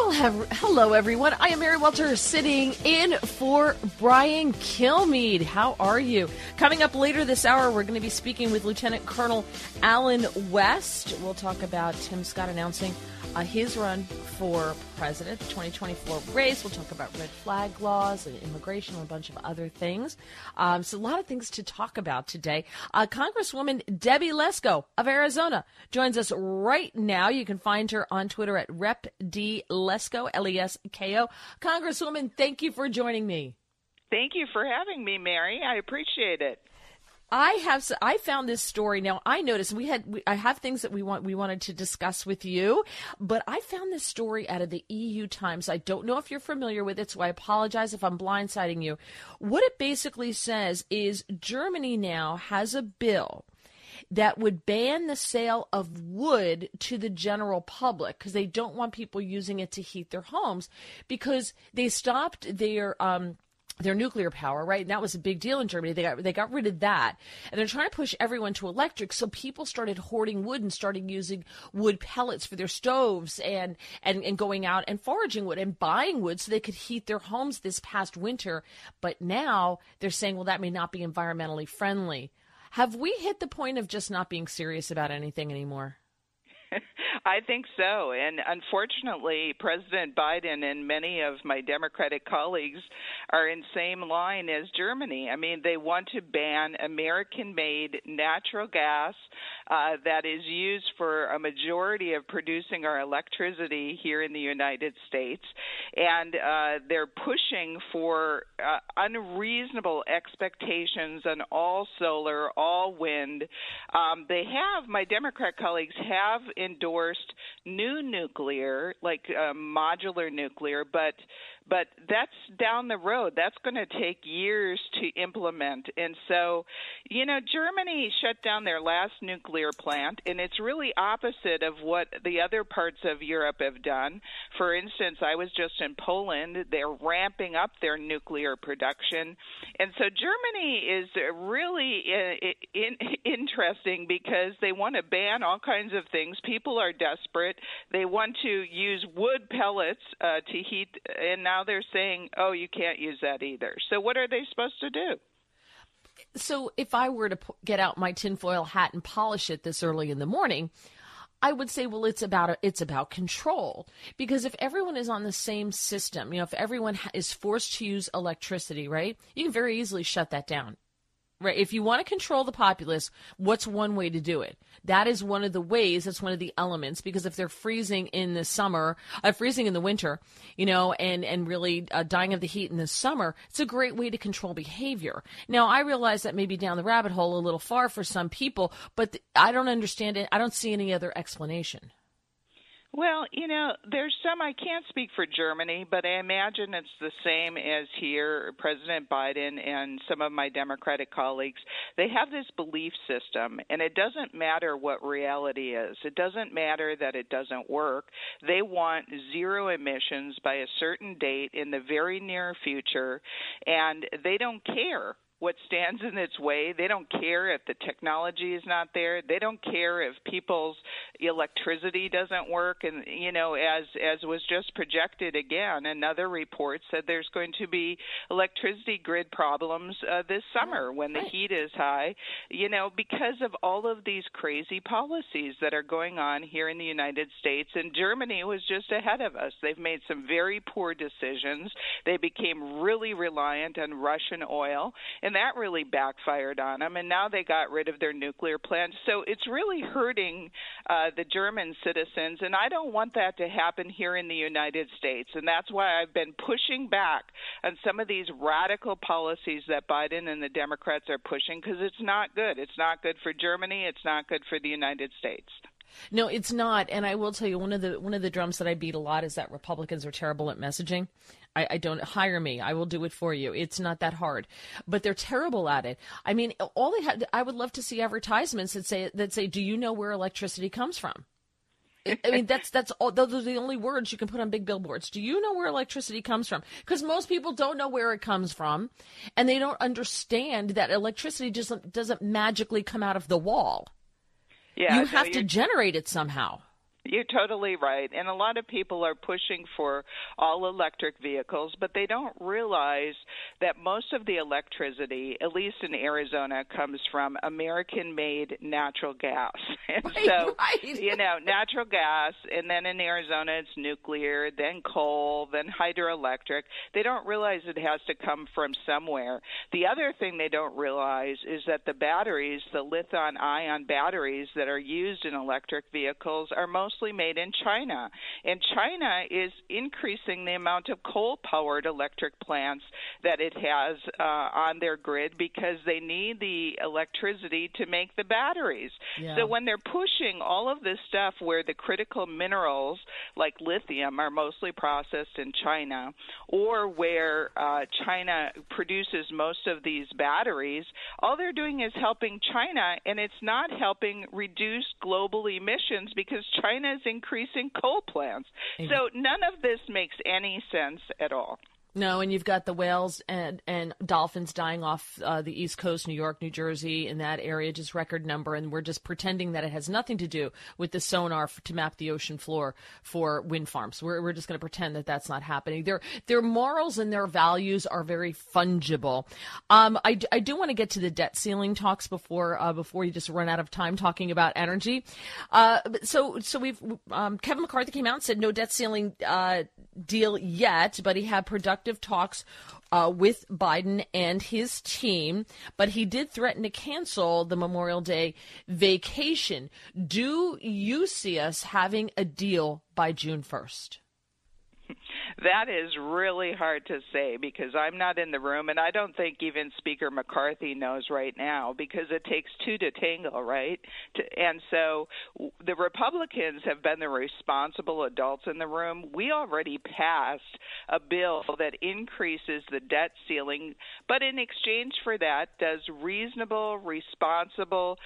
Well, have, hello everyone. I am Mary Walter sitting in for Brian Kilmeade. How are you? Coming up later this hour, we're going to be speaking with Lieutenant Colonel Allen West. We'll talk about Tim Scott announcing uh, his run for president, the 2024 race. We'll talk about red flag laws and immigration and a bunch of other things. Um, so, a lot of things to talk about today. Uh, Congresswoman Debbie Lesko of Arizona joins us right now. You can find her on Twitter at Rep D Lesko, L E S K O. Congresswoman, thank you for joining me. Thank you for having me, Mary. I appreciate it. I have I found this story now. I noticed we had we, I have things that we want we wanted to discuss with you, but I found this story out of the EU Times. I don't know if you're familiar with it, so I apologize if I'm blindsiding you. What it basically says is Germany now has a bill that would ban the sale of wood to the general public because they don't want people using it to heat their homes because they stopped their um, their nuclear power, right? And that was a big deal in Germany. They got they got rid of that, and they're trying to push everyone to electric. So people started hoarding wood and started using wood pellets for their stoves and and and going out and foraging wood and buying wood so they could heat their homes this past winter. But now they're saying, well, that may not be environmentally friendly. Have we hit the point of just not being serious about anything anymore? I think so. And unfortunately, President Biden and many of my Democratic colleagues are in the same line as Germany. I mean, they want to ban American-made natural gas uh, that is used for a majority of producing our electricity here in the United States, and uh, they're pushing for uh, unreasonable expectations on all solar, all wind. Um, they have my Democrat colleagues have endorsed new nuclear, like uh, modular nuclear, but but that's down the road. That's going to take years to implement. And so, you know, Germany shut down their last nuclear plant, and it's really opposite of what the other parts of Europe have done. For instance, I was just in Poland. They're ramping up their nuclear production. And so Germany is really uh, in, interesting because they want to ban all kinds of things. People are desperate. They want to use wood pellets uh, to heat, and now they're saying, "Oh, you can't use that either." So what are they supposed to do? So if I were to get out my tinfoil hat and polish it this early in the morning, I would say, well, it's about it's about control because if everyone is on the same system, you know, if everyone is forced to use electricity, right, you can very easily shut that down. Right. If you want to control the populace, what's one way to do it? That is one of the ways. That's one of the elements because if they're freezing in the summer, uh, freezing in the winter, you know, and and really uh, dying of the heat in the summer, it's a great way to control behavior. Now, I realize that may be down the rabbit hole a little far for some people, but th- I don't understand it. I don't see any other explanation. Well, you know, there's some I can't speak for Germany, but I imagine it's the same as here. President Biden and some of my Democratic colleagues, they have this belief system, and it doesn't matter what reality is. It doesn't matter that it doesn't work. They want zero emissions by a certain date in the very near future, and they don't care what stands in its way. They don't care if the technology is not there. They don't care if people's electricity doesn't work. And you know, as as was just projected again, another report said there's going to be electricity grid problems uh, this summer when the heat is high. You know, because of all of these crazy policies that are going on here in the United States. And Germany was just ahead of us. They've made some very poor decisions. They became really reliant on Russian oil. And and that really backfired on them. And now they got rid of their nuclear plants. So it's really hurting uh, the German citizens, and I don't want that to happen here in the United States. And that's why I've been pushing back on some of these radical policies that Biden and the Democrats are pushing because it's not good. It's not good for Germany. It's not good for the United States. No, it's not. And I will tell you one of the one of the drums that I beat a lot is that Republicans are terrible at messaging. I, I, don't hire me. I will do it for you. It's not that hard, but they're terrible at it. I mean, all they had. I would love to see advertisements that say that say, "Do you know where electricity comes from?" I mean, that's that's all. Those are the only words you can put on big billboards. Do you know where electricity comes from? Because most people don't know where it comes from, and they don't understand that electricity just doesn't magically come out of the wall. Yeah, you have no, to generate it somehow. You're totally right. And a lot of people are pushing for all electric vehicles, but they don't realize that most of the electricity, at least in Arizona, comes from American made natural gas. And right, so, right. you know, natural gas, and then in Arizona it's nuclear, then coal, then hydroelectric. They don't realize it has to come from somewhere. The other thing they don't realize is that the batteries, the lithium ion batteries that are used in electric vehicles, are most mostly made in China. And China is increasing the amount of coal powered electric plants that it has uh, on their grid because they need the electricity to make the batteries. Yeah. So when they're pushing all of this stuff where the critical minerals like lithium are mostly processed in China, or where uh, China produces most of these batteries, all they're doing is helping China, and it's not helping reduce global emissions because China China is increasing coal plants. So none of this makes any sense at all. No, and you've got the whales and and dolphins dying off uh, the East Coast, New York, New Jersey, in that area, just record number, and we're just pretending that it has nothing to do with the sonar f- to map the ocean floor for wind farms. We're we're just going to pretend that that's not happening. Their their morals and their values are very fungible. Um, I, I do want to get to the debt ceiling talks before uh, before you just run out of time talking about energy. Uh, so so we've um, Kevin McCarthy came out and said no debt ceiling uh, deal yet, but he had productive talks uh, with Biden and his team, but he did threaten to cancel the Memorial Day vacation. Do you see us having a deal by June 1st? That is really hard to say because I'm not in the room, and I don't think even Speaker McCarthy knows right now because it takes two to tango, right? And so the Republicans have been the responsible adults in the room. We already passed a bill that increases the debt ceiling, but in exchange for that, does reasonable, responsible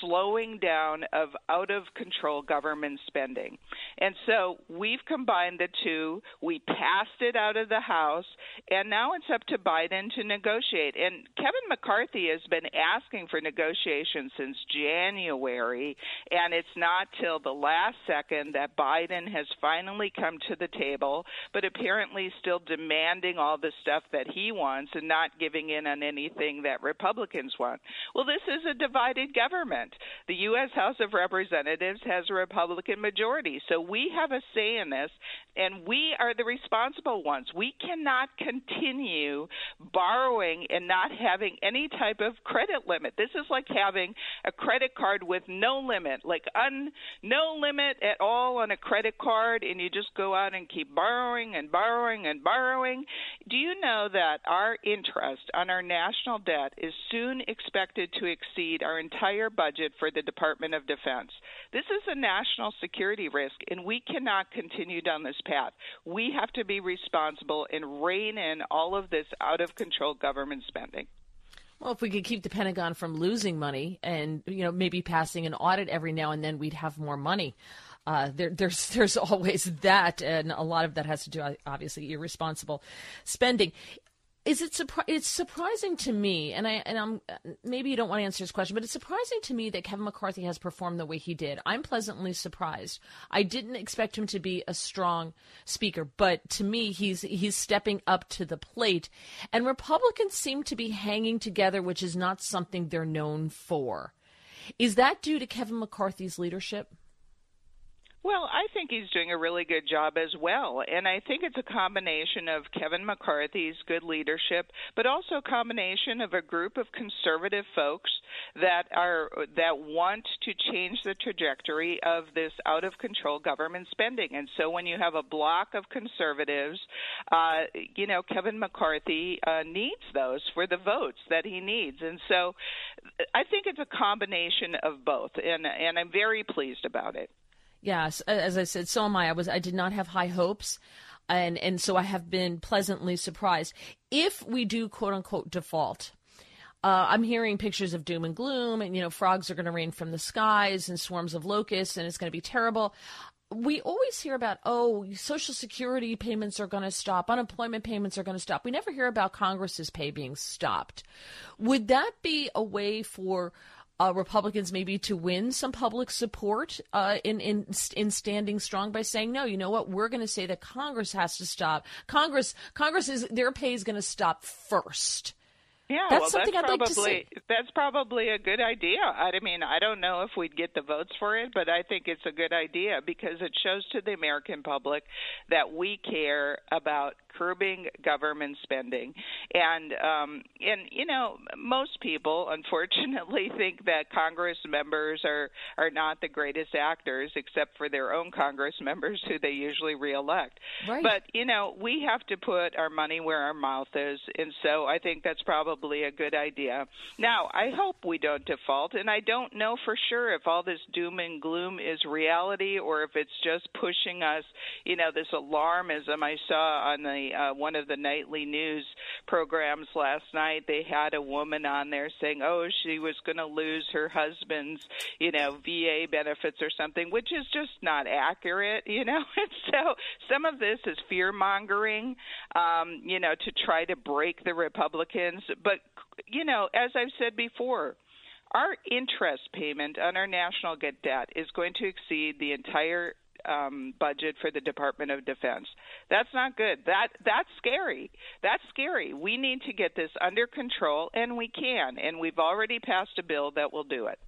slowing down of out of control government spending. And so we've combined the two. We passed it out of the House, and now it's up to Biden to negotiate. And Kevin McCarthy has been asking for negotiations since January, and it's not till the last second that Biden has finally come to the table, but apparently still demanding all the stuff that he wants and not giving in on anything that Republicans want. Well, this is a divided government. The U.S. House of Representatives has a Republican majority. So we have a say in this, and we are the responsible ones. We cannot continue borrowing and not having any type of credit limit. This is like having a credit card with no limit, like un, no limit at all on a credit card, and you just go out and keep borrowing and borrowing and borrowing. Do you know that our interest on our national debt is soon expected to exceed our entire budget for the Department of Defense? This is a national security risk, and we cannot continue down this path. We have to be responsible and rein in all of this out of control government spending. Well, if we could keep the Pentagon from losing money and you know maybe passing an audit every now and then, we'd have more money. Uh, there, there's there's always that, and a lot of that has to do obviously irresponsible spending is it surpri- it's surprising to me and I and I'm maybe you don't want to answer this question but it's surprising to me that Kevin McCarthy has performed the way he did. I'm pleasantly surprised. I didn't expect him to be a strong speaker, but to me he's he's stepping up to the plate and Republicans seem to be hanging together which is not something they're known for. Is that due to Kevin McCarthy's leadership? Well, I think he's doing a really good job as well. And I think it's a combination of Kevin McCarthy's good leadership, but also a combination of a group of conservative folks that are that want to change the trajectory of this out of control government spending. And so when you have a block of conservatives, uh, you know, Kevin McCarthy uh, needs those for the votes that he needs. And so I think it's a combination of both and and I'm very pleased about it. Yes, as I said, so am I. I was I did not have high hopes. And and so I have been pleasantly surprised. If we do quote unquote default, uh, I'm hearing pictures of doom and gloom, and you know, frogs are going to rain from the skies and swarms of locusts, and it's going to be terrible. We always hear about, oh, Social Security payments are going to stop, unemployment payments are going to stop. We never hear about Congress's pay being stopped. Would that be a way for uh, Republicans maybe to win some public support uh, in in in standing strong by saying no. You know what? We're going to say that Congress has to stop. Congress Congress is their pay is going to stop first. Yeah, that's well, something that's I'd probably like to see. that's probably a good idea. I mean, I don't know if we'd get the votes for it, but I think it's a good idea because it shows to the American public that we care about curbing government spending. And um, and you know, most people unfortunately think that Congress members are are not the greatest actors, except for their own Congress members who they usually reelect. Right. But you know, we have to put our money where our mouth is, and so I think that's probably a good idea. Now, I hope we don't default, and I don't know for sure if all this doom and gloom is reality or if it's just pushing us. You know, this alarmism I saw on the uh, one of the nightly news programs last night. They had a woman on there saying, "Oh, she was going to lose her husband's, you know, VA benefits or something," which is just not accurate, you know. And so some of this is fear mongering, um, you know, to try to break the Republicans. But you know, as I've said before our interest payment on our national debt is going to exceed the entire um, budget for the Department of Defense. That's not good. That that's scary. That's scary. We need to get this under control, and we can. And we've already passed a bill that will do it.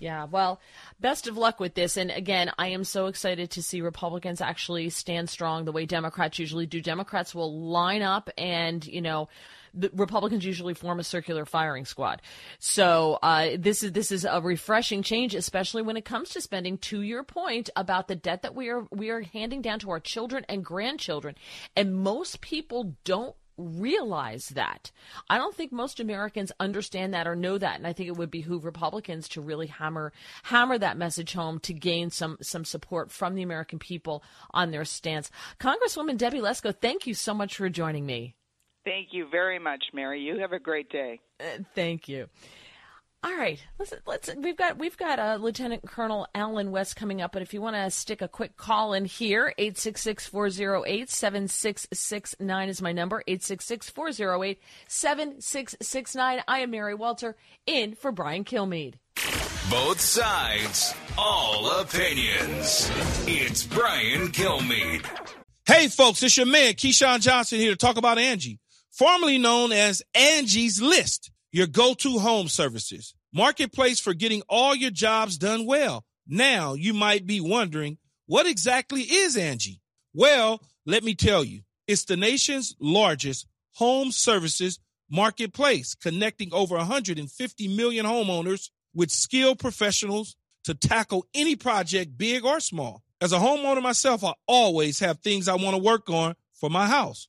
Yeah, well, best of luck with this. And again, I am so excited to see Republicans actually stand strong the way Democrats usually do. Democrats will line up and, you know, the Republicans usually form a circular firing squad. So uh, this is this is a refreshing change, especially when it comes to spending. To your point about the debt that we are we are handing down to our children and grandchildren, and most people don't realize that. I don't think most Americans understand that or know that, and I think it would behoove Republicans to really hammer hammer that message home to gain some some support from the American people on their stance. Congresswoman Debbie Lesko, thank you so much for joining me. Thank you very much, Mary. You have a great day. Uh, thank you. All right, let's let's we've got we've got uh, Lieutenant Colonel Allen West coming up, but if you want to stick a quick call in here, 866-408-7669 is my number, 866-408-7669. I am Mary Walter in for Brian Kilmeade. Both sides, all opinions. It's Brian Kilmeade. Hey folks, it's your man Keyshawn Johnson here to talk about Angie formerly known as Angie's List, your go-to home services. Marketplace for getting all your jobs done well. Now you might be wondering, what exactly is Angie? Well, let me tell you, it's the nation's largest home services marketplace, connecting over 150 million homeowners with skilled professionals to tackle any project, big or small. As a homeowner myself, I always have things I want to work on for my house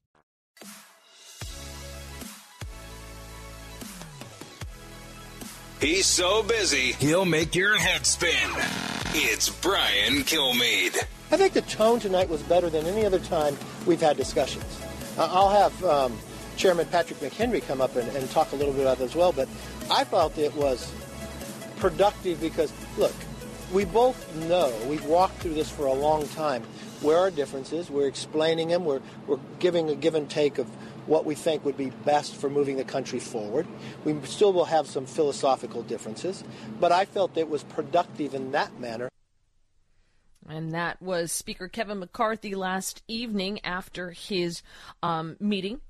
He's so busy, he'll make your head spin. It's Brian Kilmeade. I think the tone tonight was better than any other time we've had discussions. Uh, I'll have um, Chairman Patrick McHenry come up and, and talk a little bit about that as well, but I felt it was productive because, look, we both know, we've walked through this for a long time, where our differences, we're explaining them, we're, we're giving a give and take of what we think would be best for moving the country forward. We still will have some philosophical differences, but I felt it was productive in that manner. And that was Speaker Kevin McCarthy last evening after his um, meeting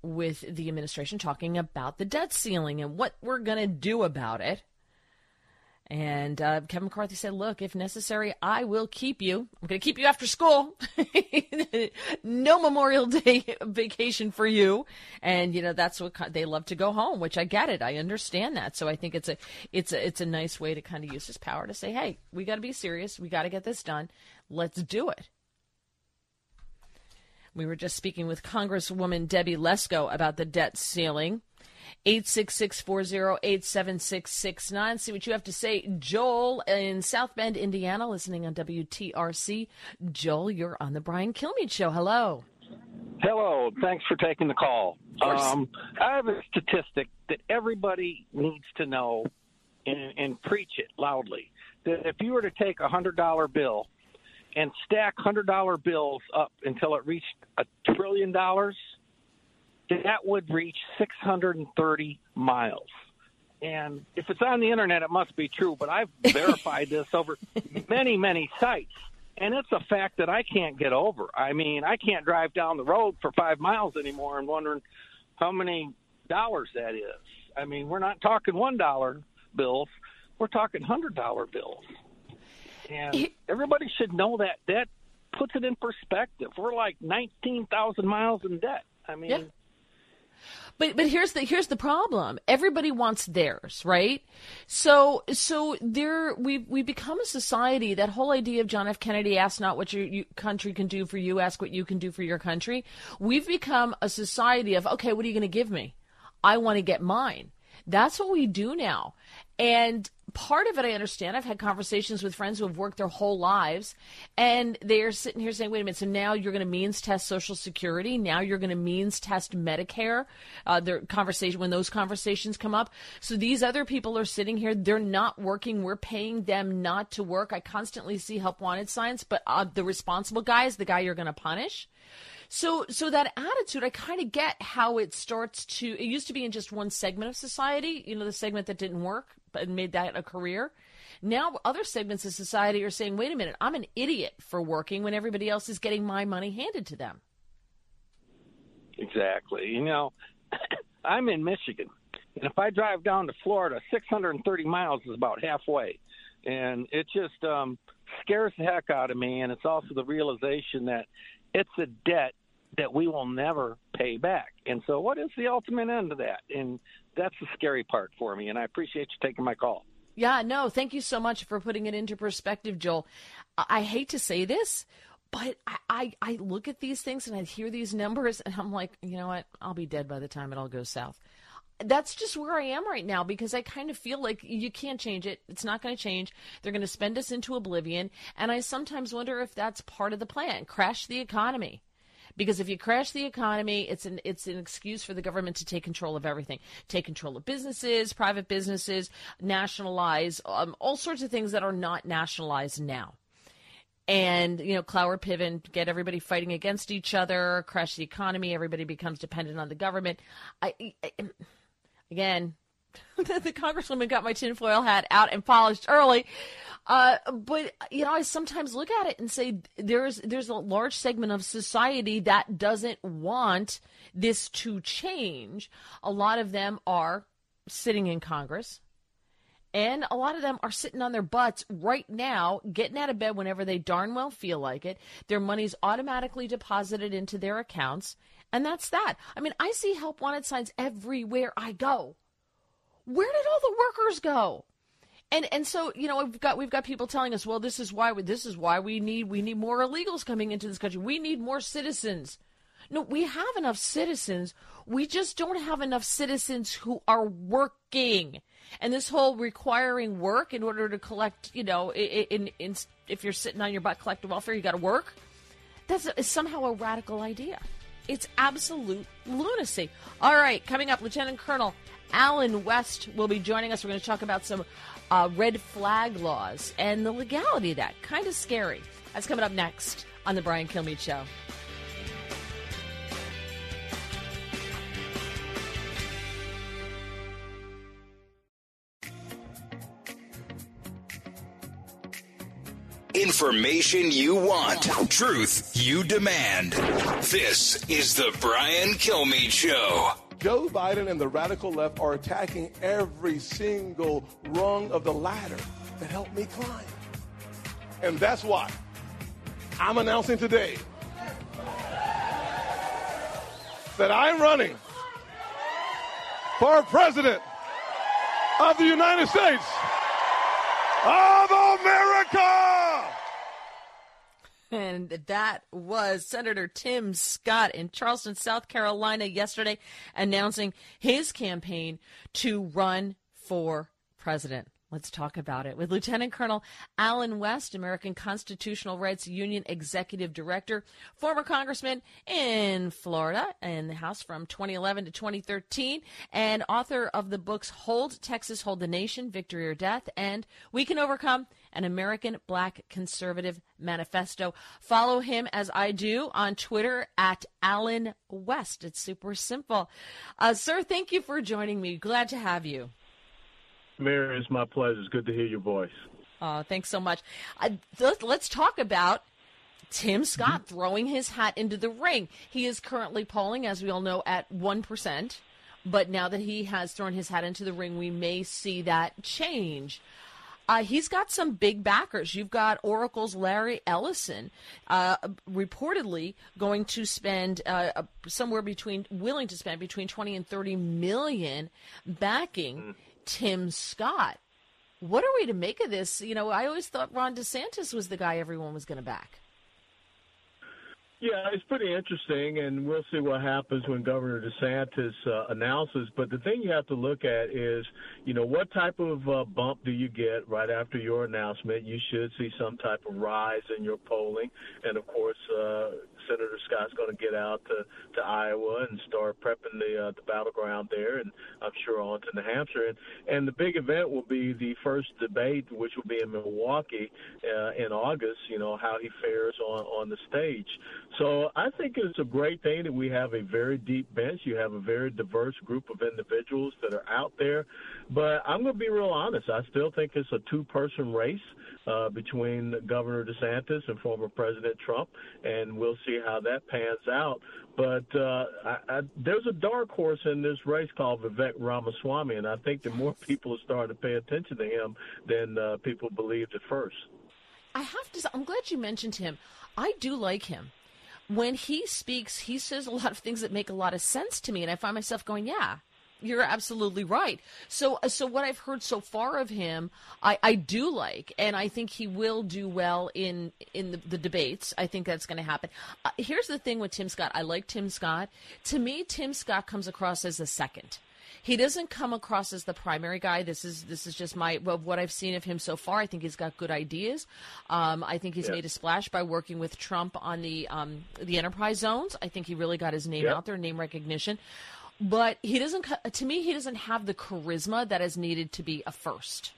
with the administration talking about the debt ceiling and what we're going to do about it. And uh, Kevin McCarthy said, Look, if necessary, I will keep you. I'm going to keep you after school. no Memorial Day vacation for you. And, you know, that's what they love to go home, which I get it. I understand that. So I think it's a, it's a, it's a nice way to kind of use his power to say, Hey, we got to be serious. We got to get this done. Let's do it. We were just speaking with Congresswoman Debbie Lesko about the debt ceiling. 866-408-7669. See what you have to say. Joel in South Bend, Indiana, listening on WTRC. Joel, you're on the Brian Kilmeade Show. Hello. Hello. Thanks for taking the call. Um, I have a statistic that everybody needs to know and, and preach it loudly. That if you were to take a hundred dollar bill and stack hundred dollar bills up until it reached a trillion dollars, that would reach 630 miles. And if it's on the internet, it must be true. But I've verified this over many, many sites. And it's a fact that I can't get over. I mean, I can't drive down the road for five miles anymore and wondering how many dollars that is. I mean, we're not talking one dollar bills; we're talking hundred dollar bills. And everybody should know that. That puts it in perspective. We're like nineteen thousand miles in debt. I mean. Yeah. But but here's the here's the problem. Everybody wants theirs, right? So so there we we become a society. That whole idea of John F. Kennedy, ask not what your you, country can do for you, ask what you can do for your country. We've become a society of okay, what are you going to give me? I want to get mine. That's what we do now. And part of it I understand. I've had conversations with friends who have worked their whole lives and they're sitting here saying, wait a minute, so now you're going to means test Social Security. Now you're going to means test Medicare. Uh, their conversation, when those conversations come up. So these other people are sitting here. They're not working. We're paying them not to work. I constantly see help wanted signs, but uh, the responsible guy is the guy you're going to punish. So, so that attitude, I kind of get how it starts to. It used to be in just one segment of society, you know, the segment that didn't work but made that a career. Now, other segments of society are saying, "Wait a minute, I'm an idiot for working when everybody else is getting my money handed to them." Exactly. You know, I'm in Michigan, and if I drive down to Florida, 630 miles is about halfway, and it just um, scares the heck out of me. And it's also the realization that it's a debt that we will never pay back. And so, what is the ultimate end of that? And that's the scary part for me. And I appreciate you taking my call. Yeah, no, thank you so much for putting it into perspective, Joel. I hate to say this, but I, I, I look at these things and I hear these numbers and I'm like, you know what? I'll be dead by the time it all goes south. That's just where I am right now because I kind of feel like you can't change it. It's not going to change. They're going to spend us into oblivion. And I sometimes wonder if that's part of the plan crash the economy because if you crash the economy, it's an it's an excuse for the government to take control of everything, take control of businesses, private businesses, nationalize um, all sorts of things that are not nationalized now. And you know, Cloward-Piven, get everybody fighting against each other, crash the economy. Everybody becomes dependent on the government. I, I again, the congresswoman got my tinfoil hat out and polished early. Uh, but you know, I sometimes look at it and say there's there's a large segment of society that doesn't want this to change. A lot of them are sitting in Congress. And a lot of them are sitting on their butts right now, getting out of bed whenever they darn well feel like it. Their money's automatically deposited into their accounts. And that's that. I mean, I see help wanted signs everywhere I go. Where did all the workers go? And and so you know we've got we've got people telling us, well, this is why we, this is why we need we need more illegals coming into this country. We need more citizens. No, we have enough citizens. We just don't have enough citizens who are working. And this whole requiring work in order to collect, you know, in, in, in if you're sitting on your butt collecting welfare, you got to work. That's a, somehow a radical idea. It's absolute lunacy. All right, coming up, Lieutenant Colonel Allen West will be joining us. We're going to talk about some uh, red flag laws and the legality of that. Kind of scary. That's coming up next on the Brian Kilmeade Show. Information you want, truth you demand. This is the Brian Kilmeade Show. Joe Biden and the radical left are attacking every single rung of the ladder that helped me climb. And that's why I'm announcing today that I'm running for president of the United States of America. And that was Senator Tim Scott in Charleston, South Carolina, yesterday announcing his campaign to run for president. Let's talk about it with Lieutenant Colonel Allen West, American Constitutional Rights Union Executive Director, former congressman in Florida in the House from 2011 to 2013, and author of the books Hold Texas, Hold the Nation, Victory or Death, and We Can Overcome an American Black Conservative Manifesto. Follow him as I do on Twitter at Allen West. It's super simple. Uh, sir, thank you for joining me. Glad to have you. Mary, it's my pleasure. It's good to hear your voice. Uh, thanks so much. Uh, let's talk about Tim Scott mm-hmm. throwing his hat into the ring. He is currently polling, as we all know, at 1%. But now that he has thrown his hat into the ring, we may see that change. Uh, he's got some big backers. You've got Oracle's Larry Ellison, uh, reportedly going to spend uh, somewhere between, willing to spend between 20 and 30 million backing. Tim Scott. What are we to make of this? You know, I always thought Ron DeSantis was the guy everyone was going to back. Yeah, it's pretty interesting, and we'll see what happens when Governor DeSantis uh, announces. But the thing you have to look at is, you know, what type of uh, bump do you get right after your announcement? You should see some type of rise in your polling, and of course, uh, Senator Scott's going to get out to, to Iowa and start prepping the uh, the battleground there, and I'm sure on to New Hampshire. And, and the big event will be the first debate, which will be in Milwaukee uh, in August. You know how he fares on on the stage. So I think it's a great thing that we have a very deep bench. You have a very diverse group of individuals that are out there. But I'm going to be real honest. I still think it's a two-person race uh, between Governor DeSantis and former President Trump, and we'll see how that pans out. But uh, I, I, there's a dark horse in this race called Vivek Ramaswamy, and I think that more people are starting to pay attention to him than uh, people believed at first. I have to. I'm glad you mentioned him. I do like him. When he speaks, he says a lot of things that make a lot of sense to me, and I find myself going, "Yeah, you're absolutely right. So, uh, so what I've heard so far of him, I, I do like, and I think he will do well in in the, the debates. I think that's going to happen. Uh, here's the thing with Tim Scott. I like Tim Scott. To me, Tim Scott comes across as a second. He doesn't come across as the primary guy. This is this is just my what I've seen of him so far. I think he's got good ideas. Um, I think he's yeah. made a splash by working with Trump on the um, the enterprise zones. I think he really got his name yeah. out there, name recognition but he doesn't. To me, he doesn't have the charisma that is needed to be a first.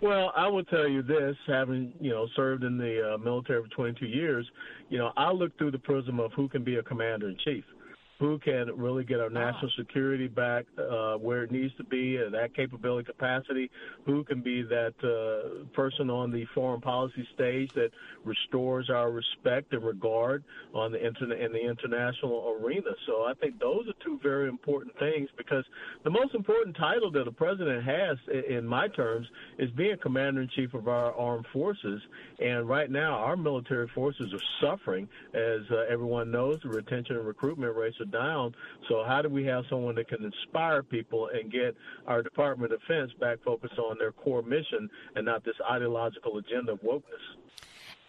Well, I will tell you this: having you know served in the uh, military for 22 years, you know I look through the prism of who can be a commander in chief who can really get our national security back uh, where it needs to be, uh, that capability capacity, who can be that uh, person on the foreign policy stage that restores our respect and regard on the internet in the international arena. So I think those are two very important things because the most important title that a president has, in my terms, is being commander in chief of our armed forces. And right now, our military forces are suffering, as uh, everyone knows. The retention and recruitment rates are down. So how do we have someone that can inspire people and get our Department of Defense back focused on their core mission and not this ideological agenda of wokeness?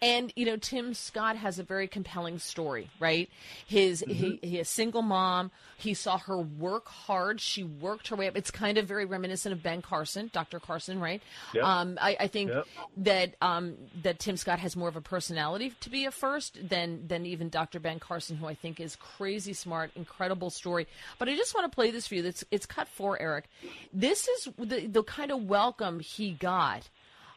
And you know, Tim Scott has a very compelling story, right? His mm-hmm. he, he a single mom. He saw her work hard. She worked her way up. It's kind of very reminiscent of Ben Carson, Dr. Carson, right? Yep. Um, I, I, think yep. that um, that Tim Scott has more of a personality to be a first than than even Dr. Ben Carson, who I think is crazy smart, incredible story. But I just want to play this for you. It's it's cut for Eric. This is the the kind of welcome he got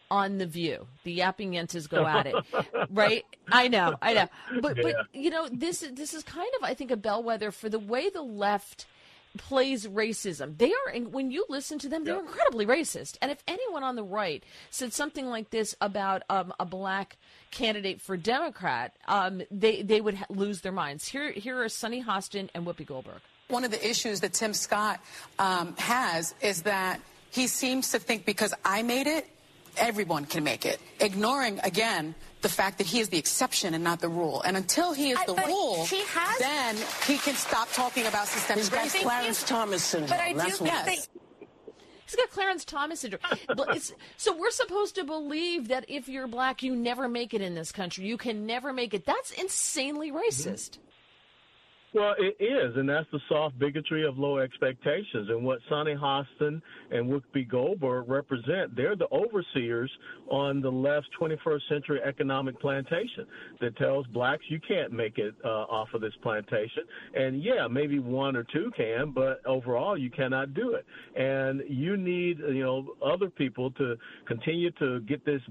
on the View. The yapping yentas go at it, right? I know, I know, but yeah. but you know this this is kind of I think a bellwether for the way the left plays racism. They are when you listen to them, they're incredibly racist. And if anyone on the right said something like this about um, a black candidate for Democrat, um, they they would ha- lose their minds. Here here are Sunny Hostin and Whoopi Goldberg. One of the issues that Tim Scott um, has is that he seems to think because I made it, everyone can make it, ignoring, again, the fact that he is the exception and not the rule. And until he is the rule, he has... then he can stop talking about systemic racism. He's got Clarence Thomas syndrome. But I do That's yes. He's got Clarence Thomas syndrome. so we're supposed to believe that if you're black, you never make it in this country. You can never make it. That's insanely racist. Mm-hmm. Well, it is, and that's the soft bigotry of low expectations. And what Sunny Hostin and Whoopi Goldberg represent, they're the overseers on the left's 21st century economic plantation that tells blacks you can't make it uh, off of this plantation. And yeah, maybe one or two can, but overall you cannot do it. And you need, you know, other people to continue to get this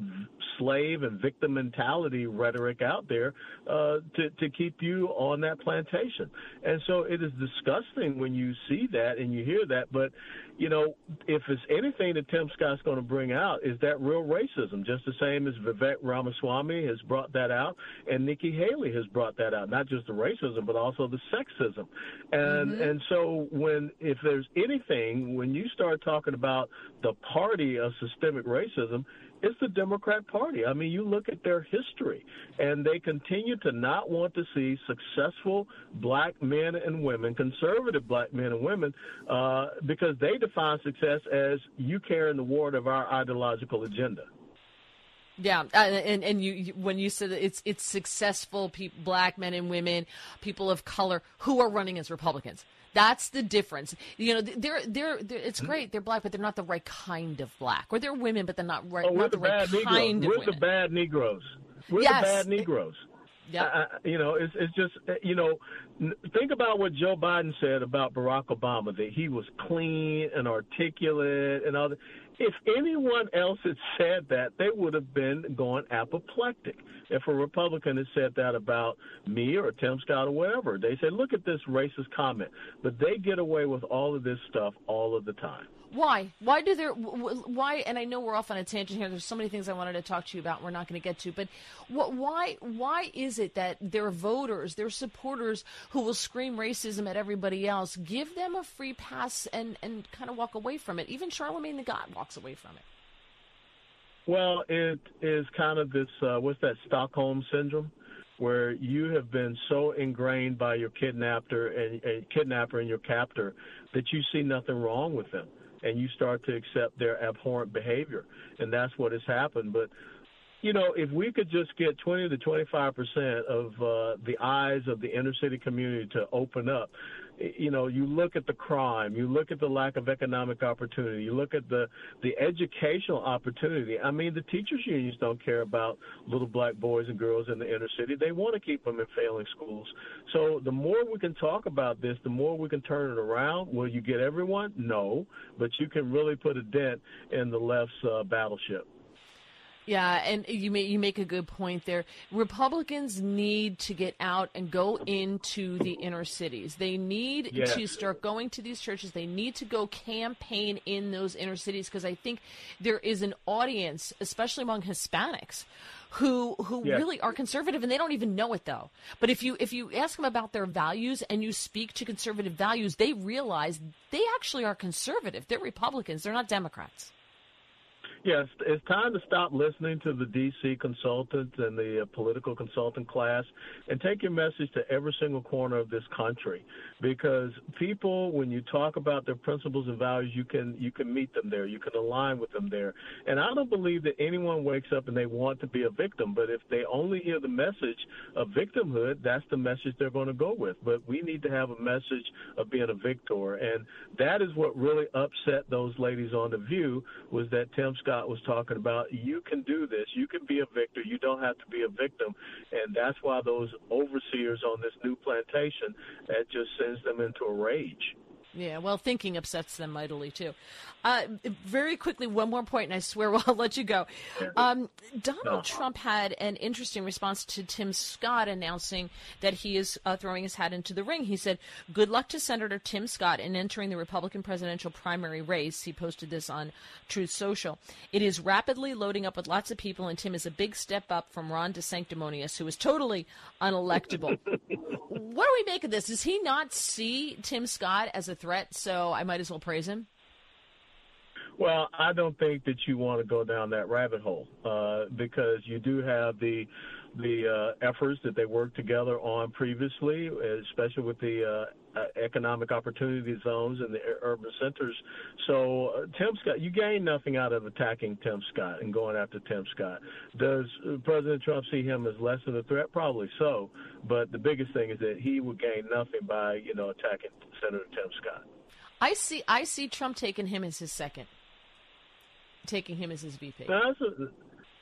slave and victim mentality rhetoric out there uh, to to keep you on that plantation. And so it is disgusting when you see that and you hear that. But, you know, if it's anything that Tim Scott's going to bring out is that real racism, just the same as Vivek Ramaswamy has brought that out and Nikki Haley has brought that out. Not just the racism, but also the sexism. And mm-hmm. and so when if there's anything, when you start talking about the party of systemic racism, it's the Democrat Party. I mean, you look at their history, and they continue to not want to see successful black men and women, conservative black men and women, uh, because they define success as you carrying the ward of our ideological agenda. Yeah, uh, and and you, when you said it's it's successful black men and women, people of color who are running as Republicans. That's the difference. You know, they're, they're, they're it's great. They're black, but they're not the right kind of black. Or they're women, but they're not right. Oh, we're not the, the right kind Negroes. of We're women. the bad Negroes. We're yes. the bad Negroes. Yeah. You know, it's it's just eh, you know, think about what Joe Biden said about Barack Obama that he was clean and articulate and all that. If anyone else had said that, they would have been going apoplectic. If a Republican had said that about me or Tim Scott or whatever, they say, look at this racist comment. But they get away with all of this stuff all of the time. Why? Why do there? Why? And I know we're off on a tangent here. There's so many things I wanted to talk to you about. We're not going to get to. But what? Why? Why is it that their voters, their supporters, who will scream racism at everybody else, give them a free pass and and kind of walk away from it? Even Charlemagne the God walks away from it. Well, it is kind of this. Uh, what's that? Stockholm syndrome where you have been so ingrained by your kidnapper and, and kidnapper and your captor that you see nothing wrong with them and you start to accept their abhorrent behavior. And that's what has happened. But you know, if we could just get 20 to 25 percent of uh, the eyes of the inner city community to open up, you know, you look at the crime, you look at the lack of economic opportunity, you look at the the educational opportunity. I mean, the teachers unions don't care about little black boys and girls in the inner city. They want to keep them in failing schools. So the more we can talk about this, the more we can turn it around. Will you get everyone? No, but you can really put a dent in the left's uh, battleship. Yeah, and you make you make a good point there. Republicans need to get out and go into the inner cities. They need yes. to start going to these churches. They need to go campaign in those inner cities because I think there is an audience, especially among Hispanics, who who yes. really are conservative and they don't even know it though. But if you if you ask them about their values and you speak to conservative values, they realize they actually are conservative. They're Republicans. They're not Democrats. Yes, it's time to stop listening to the DC consultants and the uh, political consultant class and take your message to every single corner of this country. Because people, when you talk about their principles and values, you can you can meet them there, you can align with them there. And I don't believe that anyone wakes up and they want to be a victim. But if they only hear the message of victimhood, that's the message they're going to go with. But we need to have a message of being a victor, and that is what really upset those ladies on the View was that Tim Scott Scott was talking about. You can do this. You can be a victor. You don't have to be a victim. And that's why those overseers on this new plantation, that just sends them into a rage. Yeah, well, thinking upsets them mightily too. Uh, very quickly, one more point, and I swear we'll let you go. Um, Donald Trump had an interesting response to Tim Scott announcing that he is uh, throwing his hat into the ring. He said, "Good luck to Senator Tim Scott in entering the Republican presidential primary race." He posted this on Truth Social. It is rapidly loading up with lots of people, and Tim is a big step up from Ron DeSanctimonious, who is totally unelectable. what do we make of this? Does he not see Tim Scott as a threat? So I might as well praise him. Well, I don't think that you want to go down that rabbit hole uh, because you do have the the uh, efforts that they worked together on previously, especially with the uh, uh economic opportunity zones and the urban centers. So, uh, Tim Scott, you gain nothing out of attacking Tim Scott and going after Tim Scott. Does President Trump see him as less of a threat? Probably so. But the biggest thing is that he would gain nothing by you know attacking Senator Tim Scott. I see. I see Trump taking him as his second taking him as his VP? That's a,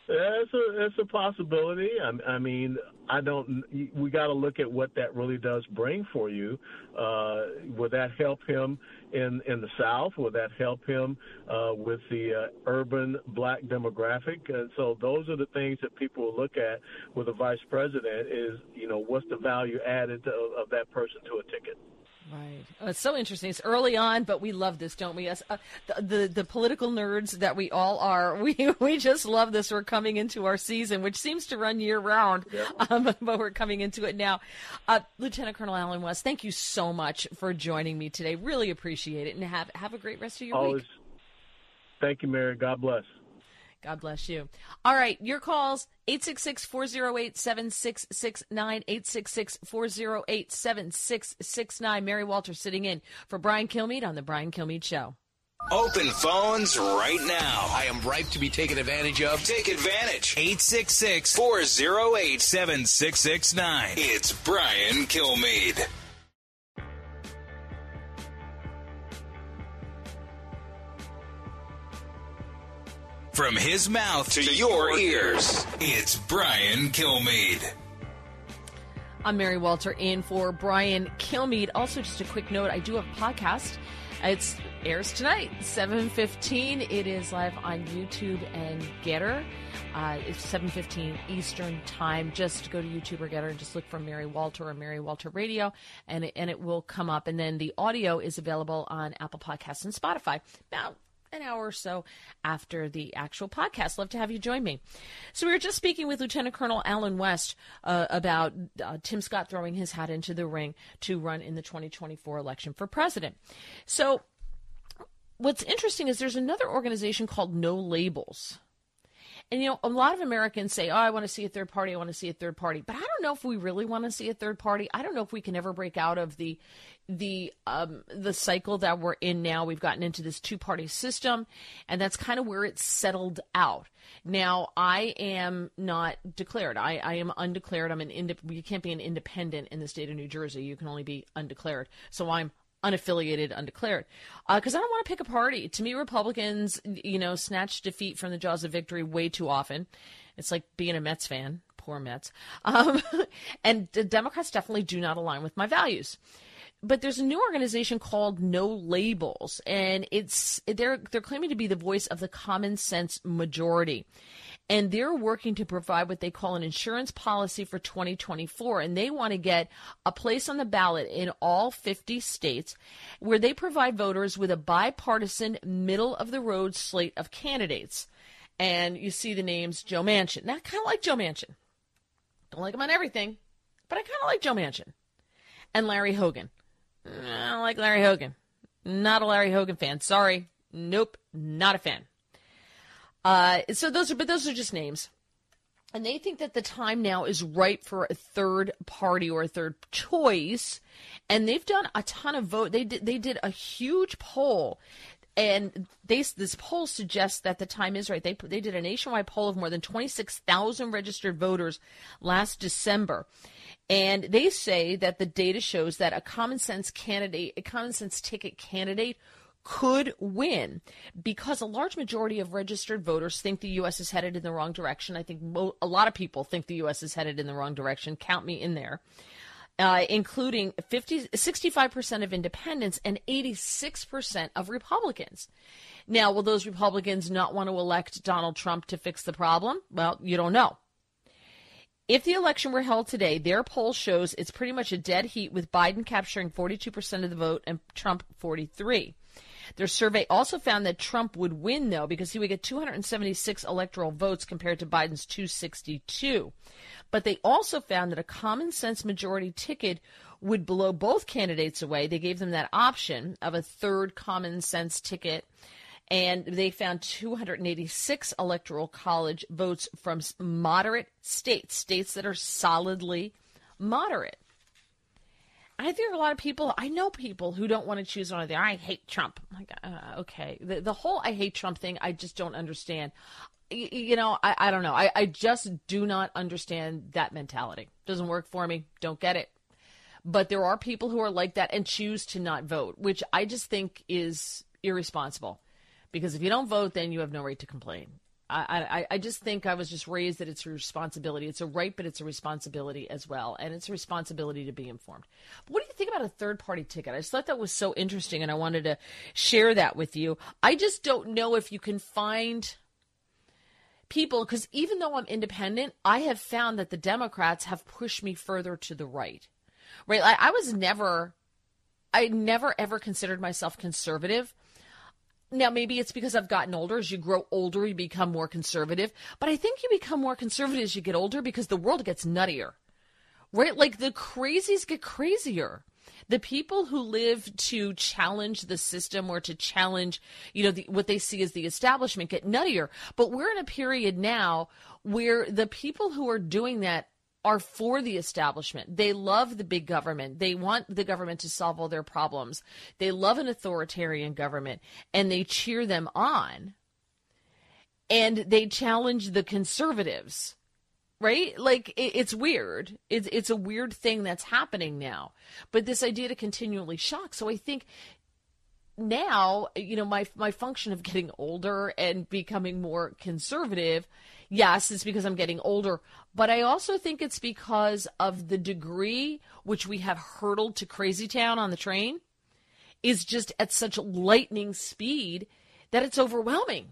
that's a that's a possibility. I, I mean, I don't. We got to look at what that really does bring for you. Uh, will that help him in in the South? Will that help him uh, with the uh, urban black demographic? And so those are the things that people will look at with a vice president. Is you know what's the value added to, of that person to a ticket? Right. Oh, it's so interesting. It's early on, but we love this, don't we? Yes. Uh, the, the, the political nerds that we all are, we we just love this. We're coming into our season, which seems to run year round, yeah. um, but we're coming into it now. Uh, Lieutenant Colonel Allen West, thank you so much for joining me today. Really appreciate it, and have have a great rest of your Always. week. Thank you, Mary. God bless. God bless you. All right, your calls 866 408 7669. 866 408 7669. Mary Walter sitting in for Brian Kilmeade on The Brian Kilmeade Show. Open phones right now. I am ripe to be taken advantage of. Take advantage. 866 408 7669. It's Brian Kilmeade. From his mouth to, to your, your ears, it's Brian Kilmeade. I'm Mary Walter in for Brian Kilmeade. Also, just a quick note, I do have a podcast. It airs tonight, 7.15. It is live on YouTube and Gettr. Uh, it's 7.15 Eastern Time. Just go to YouTube or Gettr and just look for Mary Walter or Mary Walter Radio, and it, and it will come up. And then the audio is available on Apple Podcasts and Spotify. About an hour or so after the actual podcast. Love to have you join me. So we were just speaking with Lieutenant Colonel Allen West uh, about uh, Tim Scott throwing his hat into the ring to run in the 2024 election for president. So what's interesting is there's another organization called No Labels. And you know, a lot of Americans say, "Oh, I want to see a third party. I want to see a third party." But I don't know if we really want to see a third party. I don't know if we can ever break out of the the um, the cycle that we're in now. We've gotten into this two party system, and that's kind of where it's settled out. Now, I am not declared. I, I am undeclared. I'm an ind- you can't be an independent in the state of New Jersey. You can only be undeclared. So I'm unaffiliated, undeclared. Because uh, I don't want to pick a party. To me, Republicans, you know, snatch defeat from the jaws of victory way too often. It's like being a Mets fan. Poor Mets. Um, and the Democrats definitely do not align with my values but there's a new organization called No Labels, and it's they're they're claiming to be the voice of the common sense majority. And they're working to provide what they call an insurance policy for 2024. And they want to get a place on the ballot in all 50 states where they provide voters with a bipartisan, middle of the road slate of candidates. And you see the names Joe Manchin. Now, I kind of like Joe Manchin. Don't like him on everything, but I kind of like Joe Manchin. And Larry Hogan. Mm, I don't like Larry Hogan. Not a Larry Hogan fan. Sorry. Nope. Not a fan. Uh, so those are, but those are just names. And they think that the time now is right for a third party or a third choice. And they've done a ton of vote. They did, they did a huge poll and they, this poll suggests that the time is right. They they did a nationwide poll of more than 26,000 registered voters last December. And they say that the data shows that a common sense candidate, a common sense ticket candidate could win because a large majority of registered voters think the U.S. is headed in the wrong direction. I think mo- a lot of people think the U.S. is headed in the wrong direction. Count me in there uh, including 50, 65% of independents and 86% of Republicans. Now, will those Republicans not want to elect Donald Trump to fix the problem? Well, you don't know. If the election were held today, their poll shows it's pretty much a dead heat with Biden capturing 42% of the vote and Trump 43. Their survey also found that Trump would win though because he would get 276 electoral votes compared to Biden's 262. But they also found that a common sense majority ticket would blow both candidates away. They gave them that option of a third common sense ticket. And they found 286 electoral college votes from moderate states, states that are solidly moderate. I think a lot of people, I know people who don't want to choose one of the, I hate Trump. I'm like, uh, okay. The, the whole I hate Trump thing, I just don't understand you know, I, I don't know. I, I just do not understand that mentality. Doesn't work for me. Don't get it. But there are people who are like that and choose to not vote, which I just think is irresponsible. Because if you don't vote, then you have no right to complain. I, I, I just think I was just raised that it's a responsibility. It's a right, but it's a responsibility as well. And it's a responsibility to be informed. But what do you think about a third party ticket? I just thought that was so interesting and I wanted to share that with you. I just don't know if you can find people because even though I'm independent, I have found that the Democrats have pushed me further to the right. Right? Like, I was never, I never ever considered myself conservative. Now, maybe it's because I've gotten older. As you grow older, you become more conservative. But I think you become more conservative as you get older because the world gets nuttier. Right? Like the crazies get crazier the people who live to challenge the system or to challenge, you know, the, what they see as the establishment get nuttier. But we're in a period now where the people who are doing that are for the establishment. They love the big government. They want the government to solve all their problems. They love an authoritarian government and they cheer them on. And they challenge the conservatives right? Like it, it's weird. It's it's a weird thing that's happening now. But this idea to continually shock. So I think now, you know, my my function of getting older and becoming more conservative, yes, it's because I'm getting older, but I also think it's because of the degree which we have hurtled to crazy town on the train is just at such lightning speed that it's overwhelming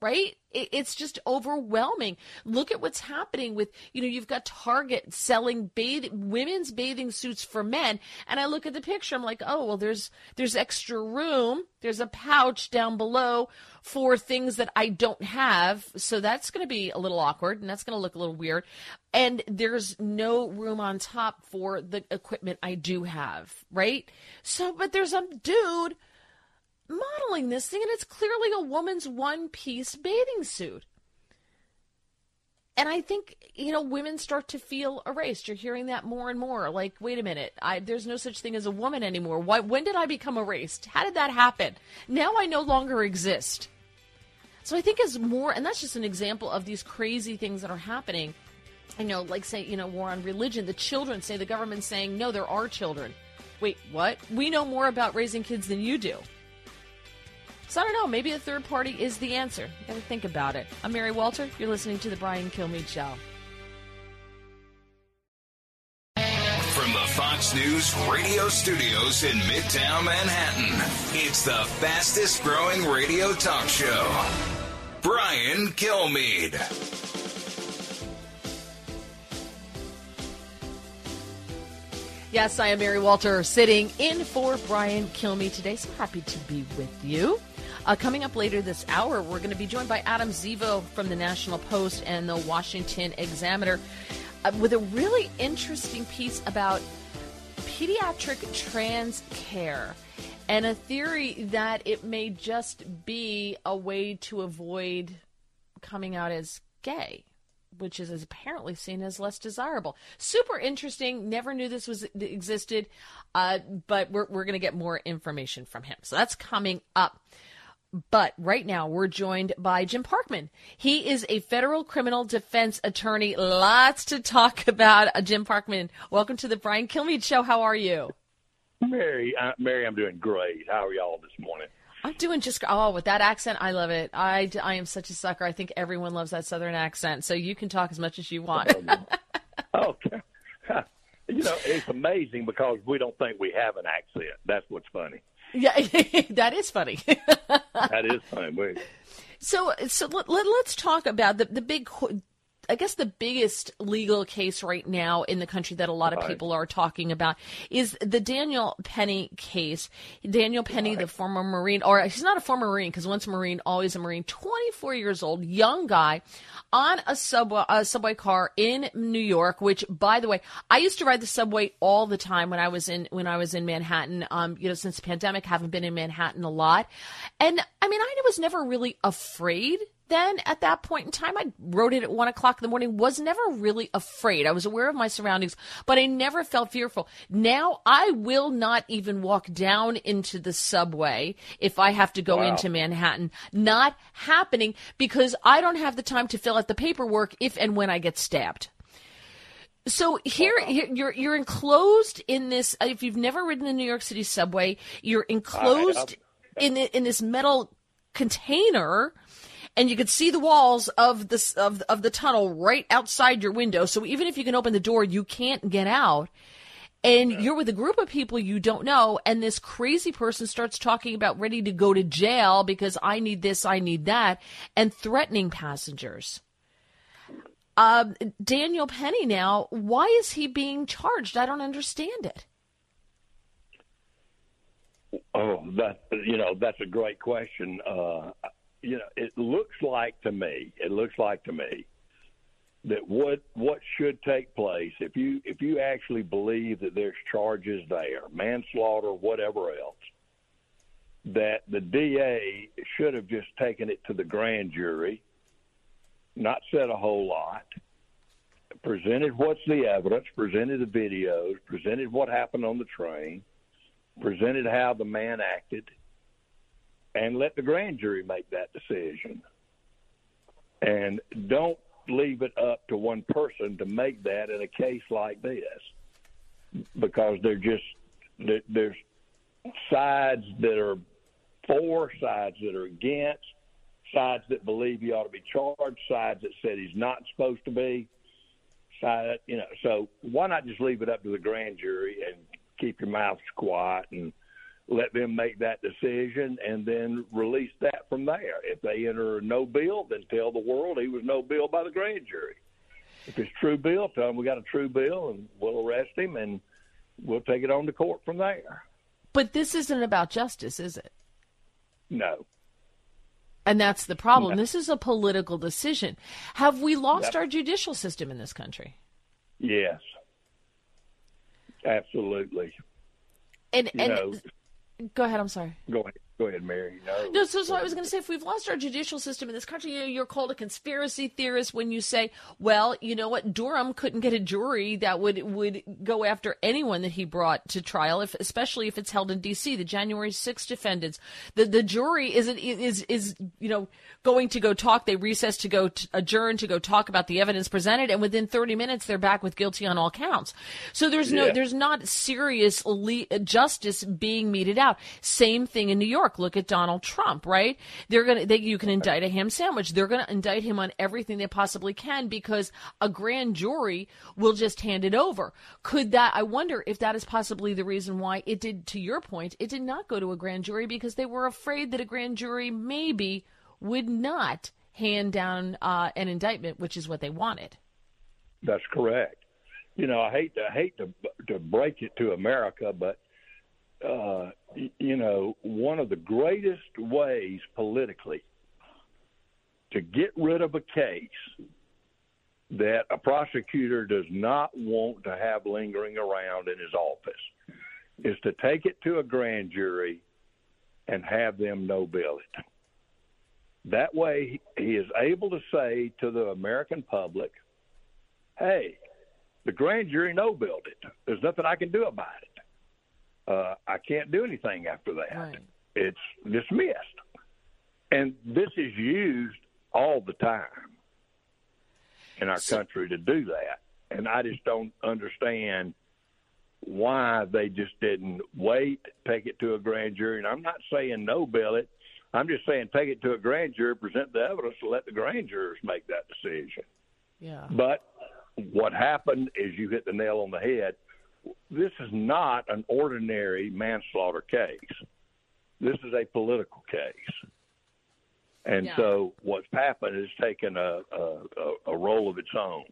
right? It's just overwhelming. Look at what's happening with, you know, you've got Target selling bath- women's bathing suits for men. And I look at the picture, I'm like, oh, well, there's, there's extra room. There's a pouch down below for things that I don't have. So that's going to be a little awkward and that's going to look a little weird. And there's no room on top for the equipment I do have, right? So, but there's a dude modeling this thing, and it's clearly a woman's one piece bathing suit. And I think, you know, women start to feel erased. You're hearing that more and more. Like, wait a minute, I, there's no such thing as a woman anymore. Why, when did I become erased? How did that happen? Now I no longer exist. So I think as more, and that's just an example of these crazy things that are happening. I know, like say, you know, war on religion. The children say the government's saying, no, there are children. Wait, what? We know more about raising kids than you do. So I don't know. Maybe a third party is the answer. You gotta think about it. I'm Mary Walter. You're listening to the Brian Kilmeade Show. From the Fox News radio studios in Midtown Manhattan, it's the fastest growing radio talk show. Brian Kilmeade. Yes, I am Mary Walter, sitting in for Brian Kilmeade today. So happy to be with you. Uh, coming up later this hour, we're going to be joined by Adam Zivo from the National Post and the Washington Examiner uh, with a really interesting piece about pediatric trans care and a theory that it may just be a way to avoid coming out as gay which is apparently seen as less desirable. Super interesting. Never knew this was existed, uh, but we're we're going to get more information from him. So that's coming up. But right now, we're joined by Jim Parkman. He is a federal criminal defense attorney. Lots to talk about. Uh, Jim Parkman, welcome to the Brian Kilmeade Show. How are you? Mary, uh, Mary, I'm doing great. How are y'all this morning? I'm doing just oh with that accent. I love it. I, I am such a sucker. I think everyone loves that southern accent. So you can talk as much as you want. okay. You know, it's amazing because we don't think we have an accent. That's what's funny. Yeah, that is funny. That is funny. So, so let, let, us talk about the the big I guess the biggest legal case right now in the country that a lot of right. people are talking about is the Daniel Penny case. Daniel Penny, right. the former Marine, or he's not a former Marine because once a Marine, always a Marine, 24 years old, young guy on a subway, a subway car in New York, which by the way, I used to ride the subway all the time when I was in, when I was in Manhattan. Um, you know, since the pandemic, haven't been in Manhattan a lot. And I mean, I was never really afraid then at that point in time, I wrote it at one o'clock in the morning, was never really afraid. I was aware of my surroundings, but I never felt fearful. Now I will not even walk down into the subway if I have to go wow. into Manhattan. Not happening because I don't have the time to fill out the paperwork if and when I get stabbed. So here, you're you're enclosed in this. If you've never ridden the New York City subway, you're enclosed in in this metal container and you could see the walls of the of of the tunnel right outside your window. So even if you can open the door, you can't get out. And yeah. you're with a group of people you don't know, and this crazy person starts talking about ready to go to jail because I need this, I need that, and threatening passengers. Uh, Daniel Penny now, why is he being charged? I don't understand it. Oh, that you know, that's a great question. Uh, you know, it looks like to me, it looks like to me that what what should take place if you if you actually believe that there's charges there, manslaughter, whatever else, that the DA should have just taken it to the grand jury, not said a whole lot, presented what's the evidence, presented the videos, presented what happened on the train, presented how the man acted and let the grand jury make that decision. And don't leave it up to one person to make that in a case like this because they're just there's sides that are for, sides that are against, sides that believe he ought to be charged, sides that said he's not supposed to be. Side, you know, so why not just leave it up to the grand jury and keep your mouth quiet and let them make that decision and then release that from there. If they enter no bill, then tell the world he was no bill by the grand jury. If it's true bill, tell them we got a true bill and we'll arrest him and we'll take it on to court from there. But this isn't about justice, is it? No. And that's the problem. No. This is a political decision. Have we lost yep. our judicial system in this country? Yes. Absolutely. And, you and know, Go ahead. I'm sorry. Go ahead. Go ahead, Mary. No, no so, so I was going to say, if we've lost our judicial system in this country, you know, you're called a conspiracy theorist when you say, well, you know what, Durham couldn't get a jury that would would go after anyone that he brought to trial, if especially if it's held in D.C. The January 6 defendants, the the jury is is is you know going to go talk. They recess to go to adjourn to go talk about the evidence presented, and within 30 minutes they're back with guilty on all counts. So there's no yeah. there's not serious le- justice being meted out. Same thing in New York. York. Look at Donald Trump, right? They're gonna they, you can indict a ham sandwich. They're gonna indict him on everything they possibly can because a grand jury will just hand it over. Could that? I wonder if that is possibly the reason why it did. To your point, it did not go to a grand jury because they were afraid that a grand jury maybe would not hand down uh, an indictment, which is what they wanted. That's correct. You know, I hate to I hate to to break it to America, but uh, you know, one of the greatest ways politically to get rid of a case that a prosecutor does not want to have lingering around in his office is to take it to a grand jury and have them no bill it. That way, he is able to say to the American public, "Hey, the grand jury no billed it. There's nothing I can do about it. Uh, I can't do anything after that. Right. It's dismissed." And this is used all the time in our So- country to do that. And I just don't understand why they just didn't wait, take it to a grand jury. And I'm not saying no bill it. I'm just saying take it to a grand jury, present the evidence, and let the grand jurors make that decision. Yeah. But what happened is you hit the nail on the head. This is not an ordinary manslaughter case. This is a political case. And Yeah. so what's happened is taken a, a, a, role of its own.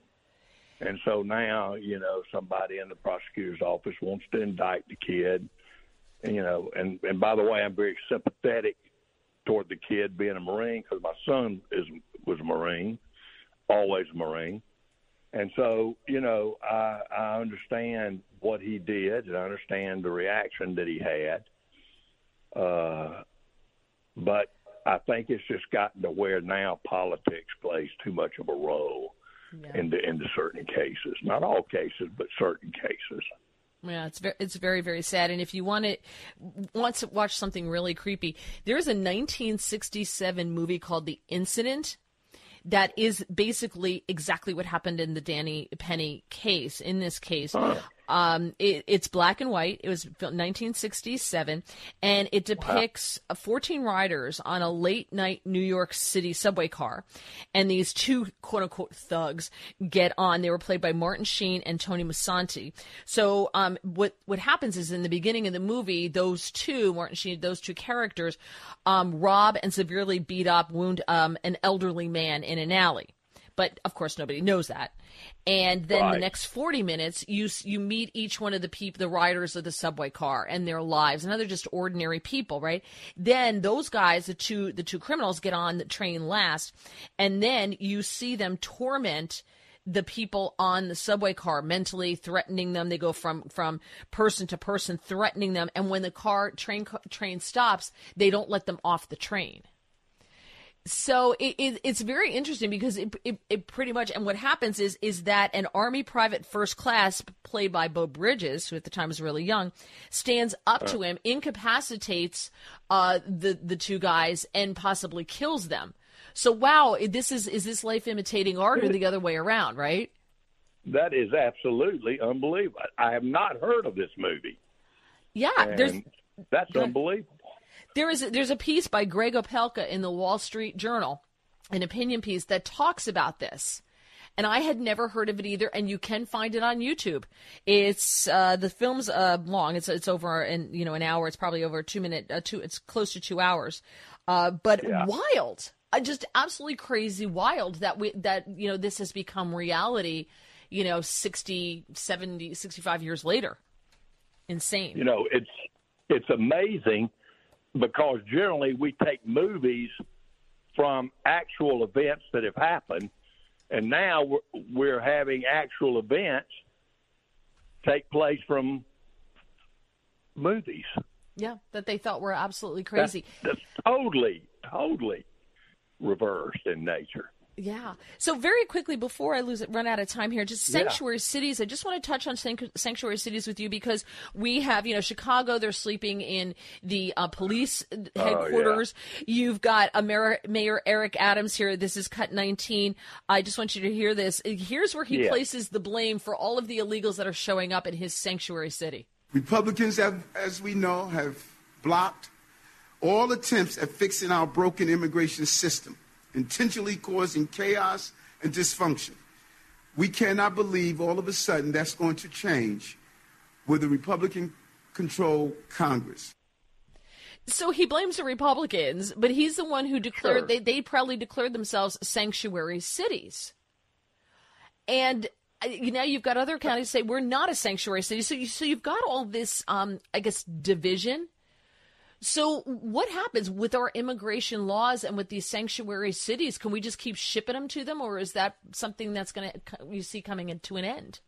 And so now, you know, somebody in the prosecutor's office wants to indict the kid. And, you know, and, and by the way, I'm very sympathetic toward the kid being a Marine because my son is was a Marine, always a Marine. And so, you know, I, I understand what he did, and I understand the reaction that he had. Uh, but I think it's just gotten to where now politics plays too much of a role into into certain cases. Not all cases, but certain cases. Yeah, it's very, it's very, very sad. And if you want to want to watch something really creepy, there's a 1967 movie called The Incident that is basically exactly what happened in the Danny Penny case. In this case, um, it, it's black and white. It was built in 1967, and it depicts uh 14 riders on a late night New York City subway car, and these two quote unquote thugs get on. They were played by Martin Sheen and Tony Musante. So, um, what what happens is in the beginning of the movie, those two Martin Sheen, those two characters, um, rob and severely beat up, wound um, an elderly man in an alley. But of course, nobody knows that. And then the next 40 minutes, you you meet each one of the people, the riders of the subway car, and their lives, and they're just ordinary people, right? Then those guys, the two the two criminals, get on the train last, and then you see them torment the people on the subway car mentally threatening them. They go from from person to person threatening them. And when the car train train stops they don't let them off the train so it, it, it's very interesting because it, it, it pretty much and what happens is is that an army private first class played by Beau Bridges who at the time was really young stands up to him incapacitates uh, the the two guys and possibly kills them so wow this is is this life imitating art or the other way around right That is absolutely unbelievable. I have not heard of this movie. yeah And there's that's unbelievable. There is there's a piece by Gregg Opelka in the Wall Street Journal, an opinion piece that talks about this. And I had never heard of it either, and you can find it on YouTube. It's uh, the film's uh, long; it's it's over in you know an hour. It's probably over two minute, uh, two. It's close to two hours, uh, but Yeah. wild, uh, just absolutely crazy, wild that we that you know this has become reality. You know, 60, 70, 65 years later, insane. You know, it's it's amazing because generally we take movies from actual events that have happened, and now we're, we're having actual events take place from movies. Yeah, that they thought were absolutely crazy. That's totally, totally reversed in nature. Yeah. So very quickly before I lose it, run out of time here, just Yeah. sanctuary cities. I just want to touch on sanctuary cities with you because we have, you know, Chicago. They're sleeping in the uh, police Oh, headquarters. You've got a mayor, Mayor Eric Adams here. This is cut 19. I just want you to hear this. Here's where he Yeah. places the blame for all of the illegals that are showing up in his sanctuary city. Republicans, have, as we know, have blocked all attempts at fixing our broken immigration system, intentionally causing chaos and dysfunction. We cannot believe all of a sudden that's going to change with a Republican controlled Congress. So he blames the Republicans, but he's the one who declared Sure. they they proudly declared themselves sanctuary cities. And uh, you now you've got other counties say we're not a sanctuary city. So you so you've got all this um I guess division. So what happens with our immigration laws and with these sanctuary cities? Can we just keep shipping them to them or is that something that's going to you see coming into an end?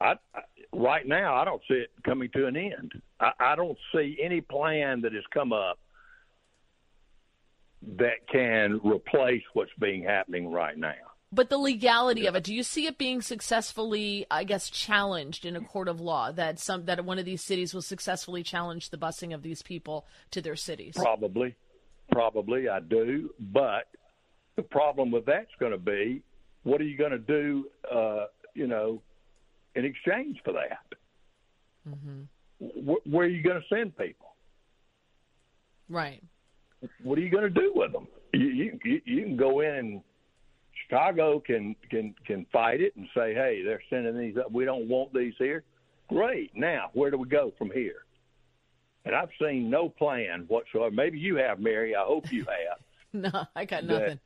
I, I, right now, I don't see it coming to an end. I, I don't see any plan that has come up that can replace what's being happening right now. But the legality of it, do you see it being successfully, I guess, challenged in a court of law that some that one of these cities will successfully challenge the busing of these people to their cities? Probably, probably I do. But the problem with that's going to be, what are you going to do? Uh, you know, in exchange for that, mm-hmm. where, where are you going to send people? Right. What are you going to do with them? You, you you can go in and Chicago can can can fight it and say, "Hey, they're sending these up. We don't want these here." Great. Now, where do we go from here? And I've seen no plan whatsoever. Maybe you have, Mary. I hope you have. no, I got nothing.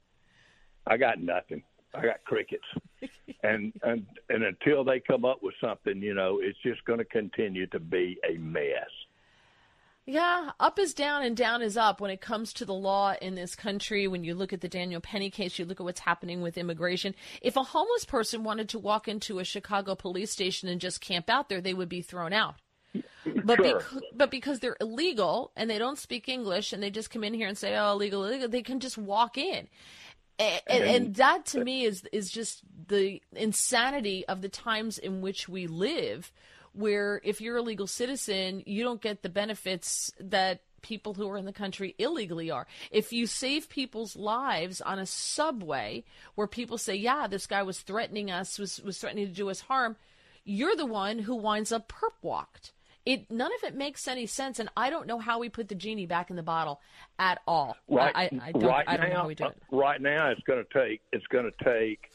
I got nothing. I got crickets. and and and until they come up with something, you know, it's just going to continue to be a mess. Yeah, up is down and down is up when it comes to the law in this country. When you look at the Daniel Penny case, you look at what's happening with immigration. If a homeless person wanted to walk into a Chicago police station and just camp out there, they would be thrown out. But Sure. because, but because they're illegal and they don't speak English and they just come in here and say, "Oh, illegal, illegal," they can just walk in. And, and, and that to me is is just the insanity of the times in which we live where if you're a legal citizen, you don't get the benefits that people who are in the country illegally are. If you save people's lives on a subway where people say, "Yeah, this guy was threatening us, was was threatening to do us harm," you're the one who winds up perp walked. It none of it makes any sense, and I don't know how we put the genie back in the bottle at all. Right, I, I, don't, right I don't now, know how we do it. Right now, it's going to take. It's going to take,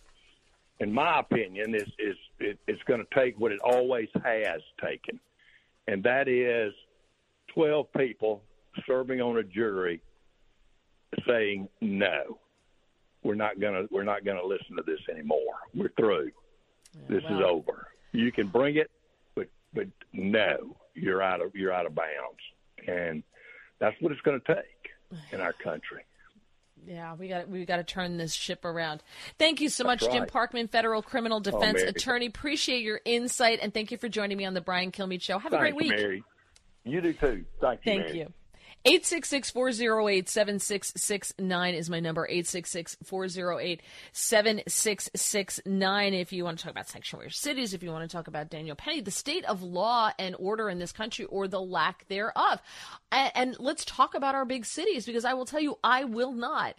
in my opinion, is is it, it's going to take what it always has taken, and that is twelve people serving on a jury saying no, we're not going to we're not going to listen to this anymore. We're through. this is over. You can bring it, but but no, you're out of you're out of bounds, and that's what it's going to take in our country. Yeah, we got we got to turn this ship around. Thank you so much, That's Jim. Parkman, federal criminal oh, defense Mary. attorney. Appreciate your insight and thank you for joining me on the Brian Kilmeade Show. Have a great week. Mary. You do too. Thank you. Thank Mary. you. 866 408 7669 is my number. 866 408 7669. If you want to talk about sanctuary cities, if you want to talk about Daniel Penny, the state of law and order in this country or the lack thereof. And, and let's talk about our big cities because I will tell you, I will not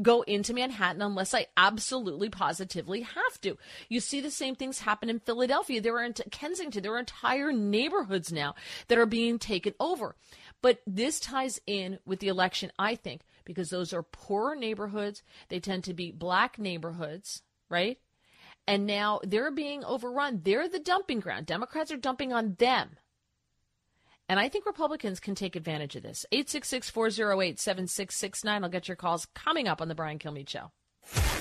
go into Manhattan unless I absolutely positively have to. You see the same things happen in Philadelphia. There are in Kensington. There are entire neighborhoods now that are being taken over. But this ties in with the election, I think, because those are poorer neighborhoods. They tend to be black neighborhoods, right? And now they're being overrun. They're the dumping ground. Democrats are dumping on them. And I think Republicans can take advantage of this. 866 408 7669. I'll get your calls coming up on The Brian Kilmeade Show.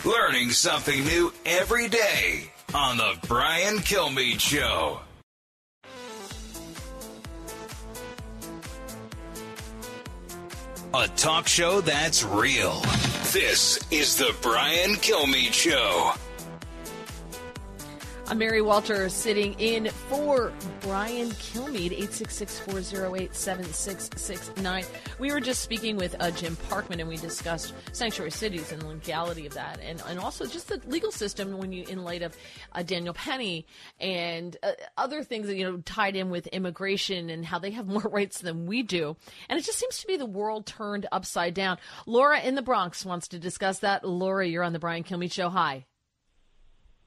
Learning something new every day on the Brian Kilmeade Show. A talk show that's real. This is the Brian Kilmeade Show. I'm Mary Walter sitting in for Brian Kilmeade, 866-408-7669. We were just speaking with uh, Jim Parkman and we discussed sanctuary cities and the legality of that and, and also just the legal system when you, in light of uh, Daniel Penny and uh, other things that, you know, tied in with immigration and how they have more rights than we do. And it just seems to be the world turned upside down. Laura in the Bronx wants to discuss that. Laura, you're on the Brian Kilmeade Show. Hi.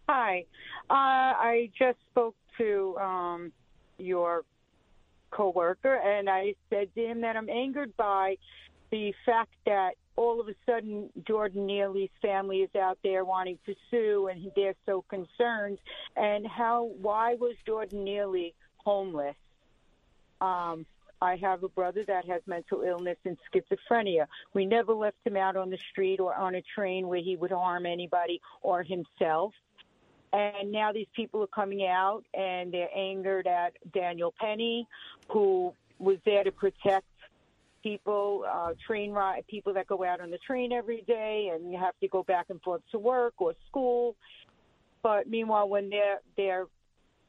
Hi. Uh, I just spoke to um, your coworker, and I said to him that I'm angered by the fact that all of a sudden Jordan Neely's family is out there wanting to sue, and they're so concerned. And how? Why was Jordan Neely homeless? Um, I have a brother that has mental illness and schizophrenia. We never left him out on the street or on a train where he would harm anybody or himself. And now these people are coming out and they're angered at Daniel Penny, who was there to protect people, uh, train ride, people that go out on the train every day and you have to go back and forth to work or school. But meanwhile, when their their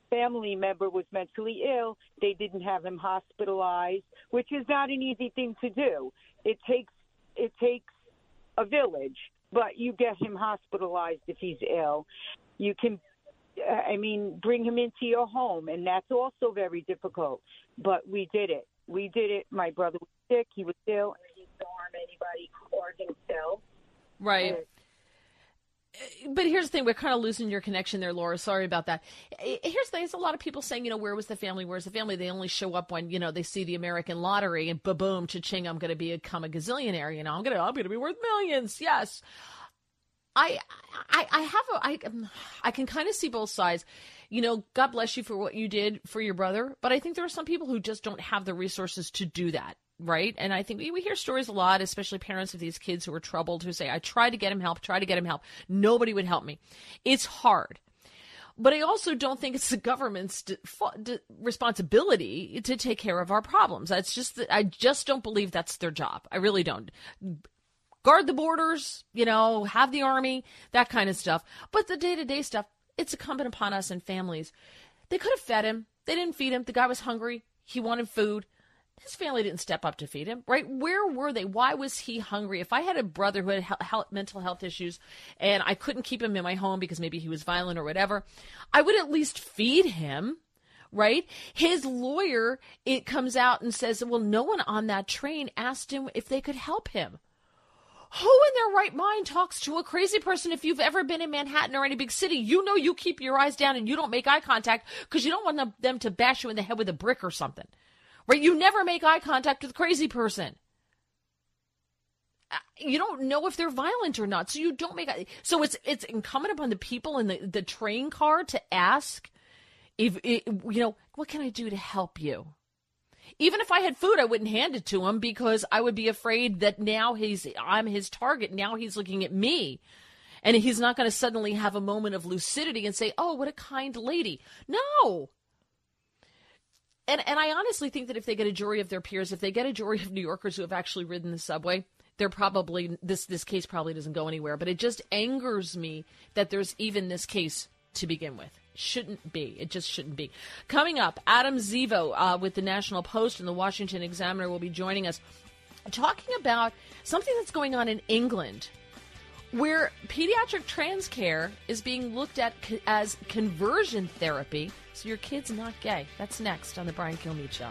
family member was mentally ill, they didn't have him hospitalized, which is not an easy thing to do. It takes it takes a village, but you get him hospitalized if he's ill. You can, uh, I mean, bring him into your home, and that's also very difficult. But we did it. We did it. My brother was sick. He was ill, and he didn't harm anybody or himself. Right. but here's the thing: we're kind of losing your connection there, Laura. Sorry about that. Here's the thing: there's a lot of people saying, you know, where was the family? Where's the family? They only show up when you know they see the American lottery and ba boom, cha-ching, I'm going to become a gazillionaire. You know, I'm going to I'm going to be worth millions. Yes. I, I, I have a, I, um, I can kind of see both sides. You know, God bless you for what you did for your brother, but I think there are some people who just don't have the resources to do that right? And I think we, we hear stories a lot, especially parents of these kids who are troubled, who say, I tried to get him help, try to get him help. Nobody would help me. It's hard. But I also don't think it's the government's responsibility to take care of our problems. That's just I just don't believe that's their job. I really don't. Guard the borders, you know, have the army, that kind of stuff. But the day to day stuff, it's incumbent upon us and families. They could have fed him. They didn't feed him. The guy was hungry. He wanted food. His family didn't step up to feed him, right? Where were they? Why was he hungry? If I had a brother who had health, mental health issues and I couldn't keep him in my home because maybe he was violent or whatever, I would at least feed him, right? His lawyer, it comes out and says, well, no one on that train asked him if they could help him. Who in their right mind talks to a crazy person? If you've ever been in Manhattan or any big city, you know you keep your eyes down and you don't make eye contact because you don't want them, to bash you in the head with a brick or something. Right? You never make eye contact with a crazy person. Uh, you don't know if they're violent or not, so you don't make. So it's it's incumbent upon the people in the the train car to ask if you know what can I do to help you. Even if I had food, I wouldn't hand it to him because I would be afraid that now he's I'm his target. Now he's looking at me. And he's not going to suddenly have a moment of lucidity and say, "Oh, what a kind lady." No and and I honestly think that if they get a jury of their peers, if they get a jury of New Yorkers who have actually ridden the subway, they're probably this this case probably doesn't go anywhere. But it just angers me that there's even this case to begin with. Shouldn't be. It just shouldn't be. Coming up, Adam Zivo uh, with the National Post and the Washington Examiner will be joining us, talking about something that's going on in England where pediatric trans care is being looked at co- as conversion therapy so your kid's not gay. That's next on The Brian Kilmeade Show.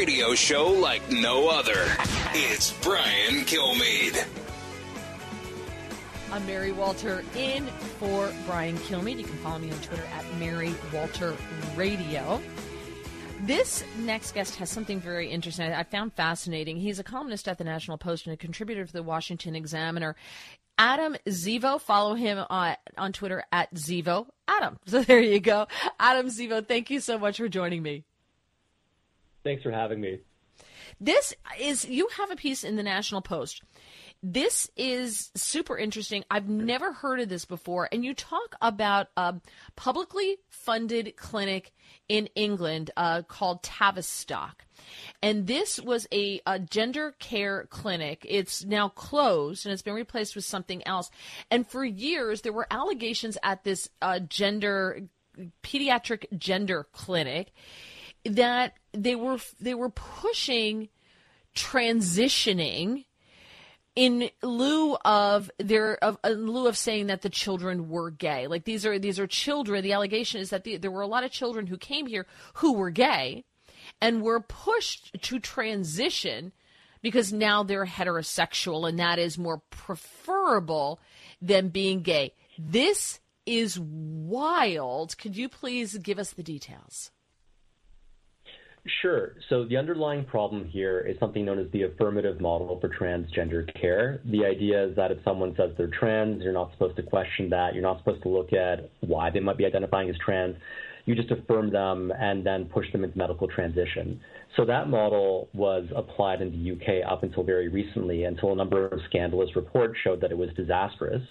Radio show like no other. It's Brian Kilmeade. I'm Mary Walter in for Brian Kilmeade. You can follow me on Twitter at Mary Walter Radio. This next guest has something very interesting I found fascinating. He's a columnist at the National Post and a contributor to the Washington Examiner. Adam Zivo, follow him on, on Twitter at Zivo Adam. So there you go. Adam Zivo, thank you so much for joining me. Thanks for having me. This is, you have a piece in the National Post this is super interesting. I've never heard of this before. And you talk about a publicly funded clinic in England uh, called Tavistock. And this was a, a, gender care clinic. It's now closed and it's been replaced with something else. And for years, there were allegations at this uh, gender pediatric gender clinic that they were they were pushing transitioning in lieu of their of in lieu of saying that the children were gay. Like these are these are children. The allegation is that the, there were a lot of children who came here who were gay and were pushed to transition because now they're heterosexual and that is more preferable than being gay. This is wild. Could you please give us the details Sure. So the underlying problem here is something known as the affirmative model for transgender care. The idea is that if someone says they're trans, you're not supposed to question that. You're not supposed to look at why they might be identifying as trans. You just affirm them and then push them into medical transition. So that model was applied in the UK up until very recently, until a number of scandalous reports showed that it was disastrous.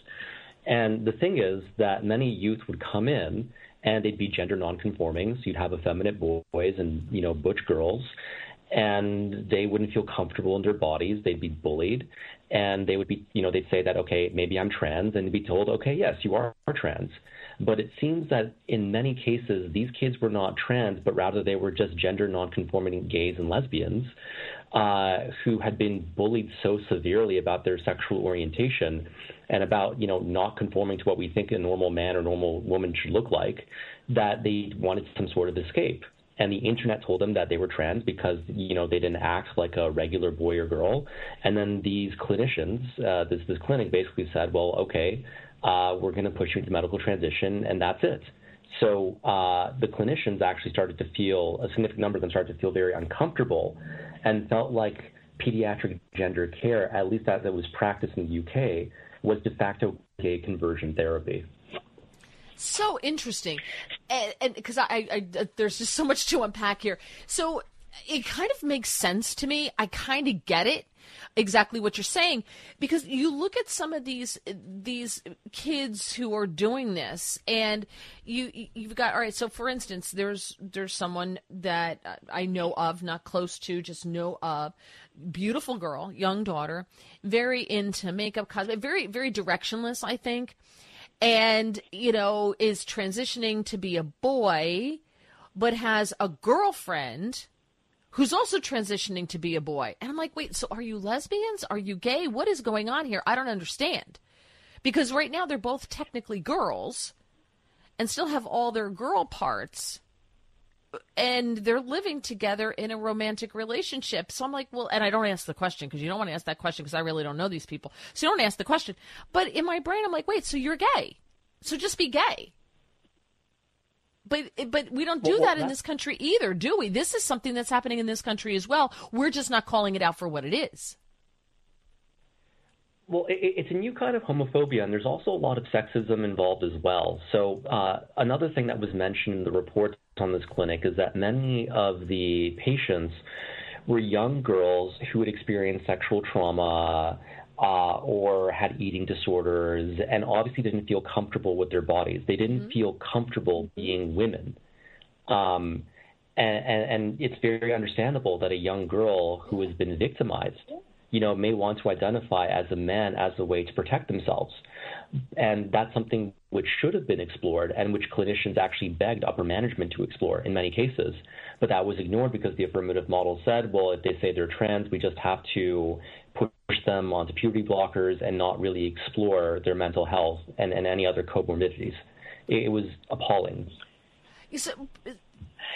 And the thing is that many youth would come in and they'd be gender nonconforming. So you'd have effeminate boys and you know butch girls, and they wouldn't feel comfortable in their bodies. They'd be bullied, and they would be, you know, they'd say that, okay, maybe I'm trans, and be told, okay, yes, you are, trans. But it seems that in many cases, these kids were not trans, but rather they were just gender nonconforming gays and lesbians uh, who had been bullied so severely about their sexual orientation and about, you know, not conforming to what we think a normal man or normal woman should look like that they wanted some sort of escape. And the internet told them that they were trans because you know they didn't act like a regular boy or girl. And then these clinicians uh, this this clinic basically said well okay uh, we're going to push you into medical transition and that's it. So uh, the clinicians actually started to feel a significant number of them started to feel very uncomfortable and felt like pediatric gender care at least that, it was practiced in the UK was de facto gay conversion therapy so interesting, and because I, I, I, there's just so much to unpack here. So it kind of makes sense to me. I kind of get it exactly what you're saying. Because you look at some of these these kids who are doing this and you you've got all right so for instance there's there's someone that I know of not close to just know of. Beautiful girl young daughter very into makeup cosmetic very very directionless I think. And, you know, is transitioning to be a boy, but has a girlfriend who's also transitioning to be a boy. And I'm like, wait, so are you lesbians? Are you gay? What is going on here? I don't understand. Because right now they're both technically girls and still have all their girl parts and they're living together in a romantic relationship. So I'm like, well, and I don't ask the question because you don't want to ask that question because I really don't know these people. So you don't ask the question. But in my brain, I'm like, wait, so you're gay. So just be gay. But but we don't do well, that, that in this country either, do we? This is something that's happening in this country as well. We're just not calling it out for what it is. Well, it's a new kind of homophobia, and there's also a lot of sexism involved as well. So, uh, another thing that was mentioned in the report on this clinic is that many of the patients were young girls who had experienced sexual trauma uh, or had eating disorders and obviously didn't feel comfortable with their bodies. They didn't mm-hmm. feel comfortable being women. Um, and, and, and it's very understandable that a young girl who has been victimized you know, may want to identify as a man as a way to protect themselves. And that's something which should have been explored and which clinicians actually begged upper management to explore in many cases. But that was ignored because the affirmative model said, well, if they say they're trans, we just have to push them onto puberty blockers and not really explore their mental health and, and any other comorbidities. It, it was appalling. So,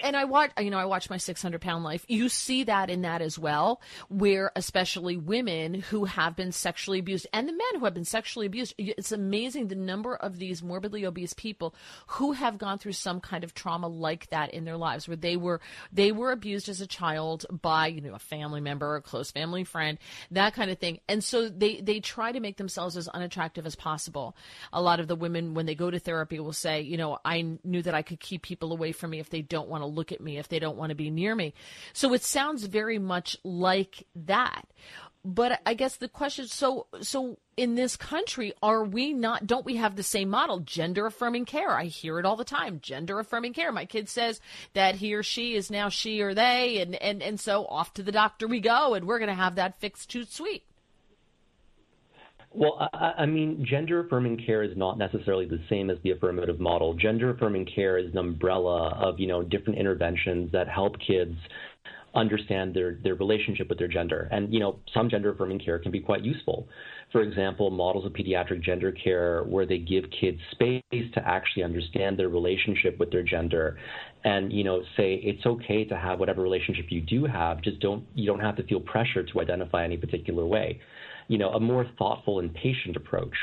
and I watch, you know, I watch my 600 pound life. You see that in that as well, where especially women who have been sexually abused and the men who have been sexually abused. It's amazing the number of these morbidly obese people who have gone through some kind of trauma like that in their lives, where they were they were abused as a child by you know a family member, a close family friend, that kind of thing, and so they they try to make themselves as unattractive as possible. A lot of the women when they go to therapy will say, you know, I knew that I could keep people away from me if they don't want to look at me, if they don't want to be near me. So it sounds very much like that. But I guess the question so so in this country are we not don't we have the same model? Gender affirming care. I hear it all the time. Gender affirming care. My kid says that he or she is now she or they and and and so off to the doctor we go and we're going to have that fixed too sweet well, I, I mean, gender affirming care is not necessarily the same as the affirmative model. Gender affirming care is an umbrella of, you know, different interventions that help kids understand their, their relationship with their gender. And, you know, some gender affirming care can be quite useful. For example, models of pediatric gender care where they give kids space to actually understand their relationship with their gender and, you know, say it's okay to have whatever relationship you do have, just don't, you don't have to feel pressure to identify any particular way you know, a more thoughtful and patient approach.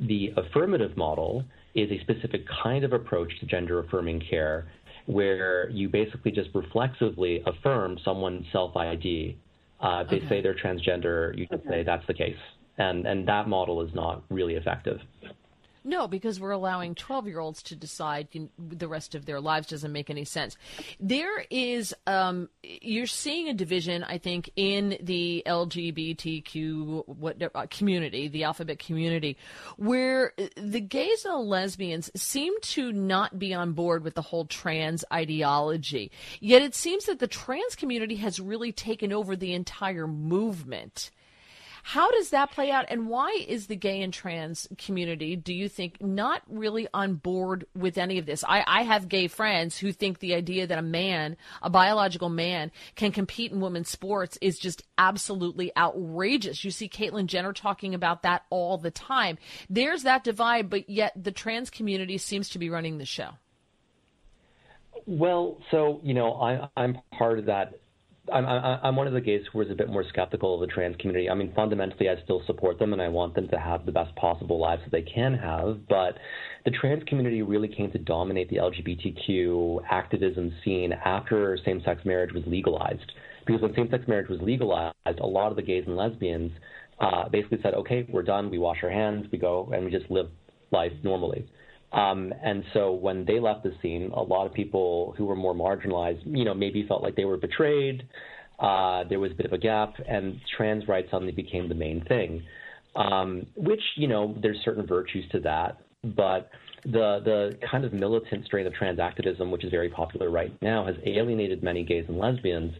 The affirmative model is a specific kind of approach to gender affirming care where you basically just reflexively affirm someone's self ID. Uh, they okay. say they're transgender, you just okay. say that's the case. And, and that model is not really effective. No, because we're allowing 12 year olds to decide the rest of their lives doesn't make any sense. There is, um, you're seeing a division, I think, in the LGBTQ what, uh, community, the alphabet community, where the gays and the lesbians seem to not be on board with the whole trans ideology. Yet it seems that the trans community has really taken over the entire movement. How does that play out? And why is the gay and trans community, do you think, not really on board with any of this? I, I have gay friends who think the idea that a man, a biological man, can compete in women's sports is just absolutely outrageous. You see Caitlyn Jenner talking about that all the time. There's that divide, but yet the trans community seems to be running the show. Well, so you know, I, I'm part of that I'm, I'm one of the gays who is a bit more skeptical of the trans community. I mean, fundamentally, I still support them and I want them to have the best possible lives that they can have. But the trans community really came to dominate the LGBTQ activism scene after same sex marriage was legalized. Because when same sex marriage was legalized, a lot of the gays and lesbians uh, basically said, okay, we're done, we wash our hands, we go, and we just live life normally. Um, and so when they left the scene, a lot of people who were more marginalized, you know, maybe felt like they were betrayed. Uh, there was a bit of a gap, and trans rights suddenly became the main thing. Um, which, you know, there's certain virtues to that, but the the kind of militant strain of trans activism, which is very popular right now, has alienated many gays and lesbians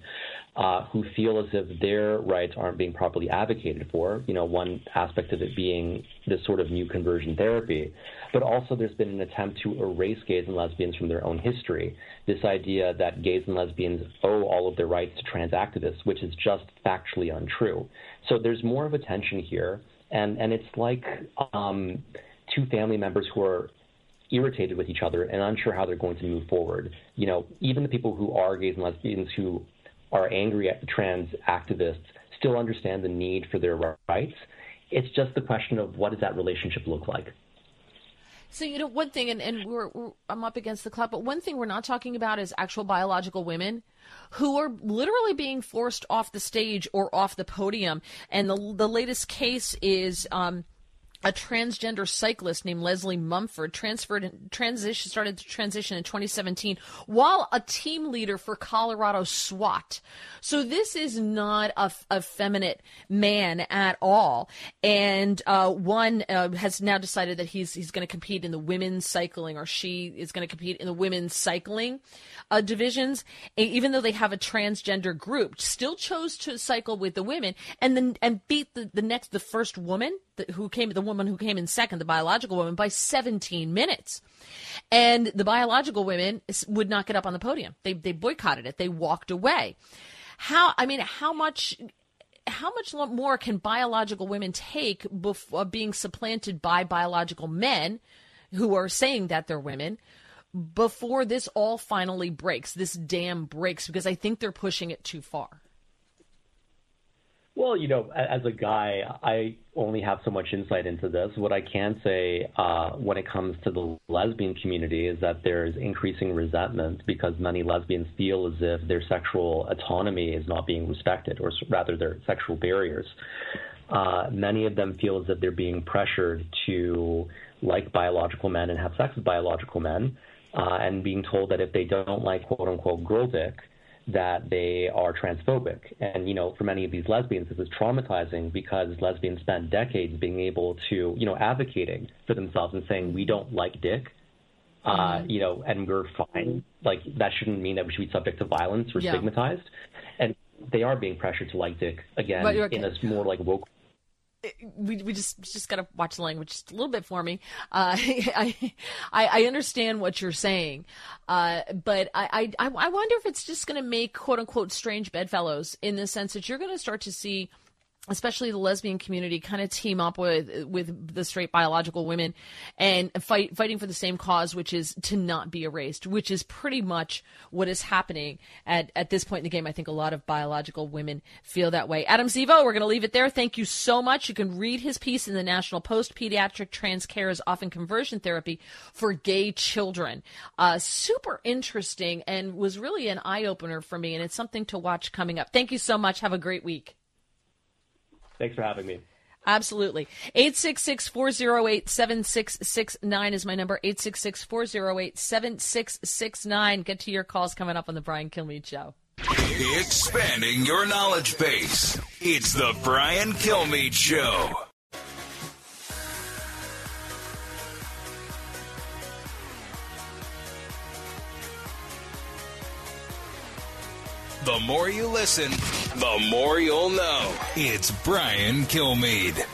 uh, who feel as if their rights aren't being properly advocated for. You know, one aspect of it being this sort of new conversion therapy, but also there's been an attempt to erase gays and lesbians from their own history. This idea that gays and lesbians owe all of their rights to trans activists, which is just factually untrue. So there's more of a tension here, and and it's like um, two family members who are irritated with each other and unsure how they're going to move forward. You know, even the people who are gays and lesbians who are angry at trans activists still understand the need for their rights. It's just the question of what does that relationship look like. So you know one thing, and, and we're, we're, I'm up against the clock, but one thing we're not talking about is actual biological women who are literally being forced off the stage or off the podium. And the the latest case is um, a transgender cyclist named Leslie Mumford transferred transition started to transition in 2017 while a team leader for Colorado SWAT. So this is not a, effeminate man at all. And uh, one uh, has now decided that he's he's going to compete in the women's cycling, or she is going to compete in the women's cycling uh, divisions, even though they have a transgender group. Still chose to cycle with the women, and then and beat the, the next the first woman who came, the woman who came in second, the biological woman, by 17 minutes. And the biological women would not get up on the podium. They, they boycotted it. They walked away. How, I mean, how much, how much more can biological women take before uh, being supplanted by biological men who are saying that they're women before this all finally breaks, this dam breaks, because I think they're pushing it too far? Well, you know, as a guy, I only have so much insight into this. What I can say uh, when it comes to the lesbian community is that there's increasing resentment because many lesbians feel as if their sexual autonomy is not being respected, or rather, their sexual barriers. Uh, many of them feel as if they're being pressured to like biological men and have sex with biological men, uh, and being told that if they don't like quote unquote girl dick, that they are transphobic. And, you know, for many of these lesbians, this is traumatizing because lesbians spend decades being able to, you know, advocating for themselves and saying, we don't like dick. Uh, mm-hmm. you know, and we're fine. Like that shouldn't mean that we should be subject to violence or yeah. stigmatized. And they are being pressured to like dick again okay. in a more like woke we we just just got to watch the language just a little bit for me. Uh, I, I, I understand what you're saying, uh, but I, I I wonder if it's just to make quote unquote strange bedfellows in the sense that you're to start to see especially the lesbian community kind of team up with with the straight biological women and fight fighting for the same cause which is to not be erased which is pretty much what is happening at at this point in the game. I think a lot of biological women feel that way. Adam zivo we're going to leave it there. Thank you so much. You can read his piece in the national post pediatric trans care is often conversion therapy for gay children. Uh, super interesting and was really an eye-opener for me and it's something to watch coming up. Thank you so much. Have a great week Thanks for having me. Absolutely. 866 408 7669 is my number. 866 408 7669. Get to your calls coming up on the Brian Kilmeade Show. Expanding your knowledge base. It's the Brian Kilmeade Show. The more you listen, the more you'll know. It's Brian Kilmeade.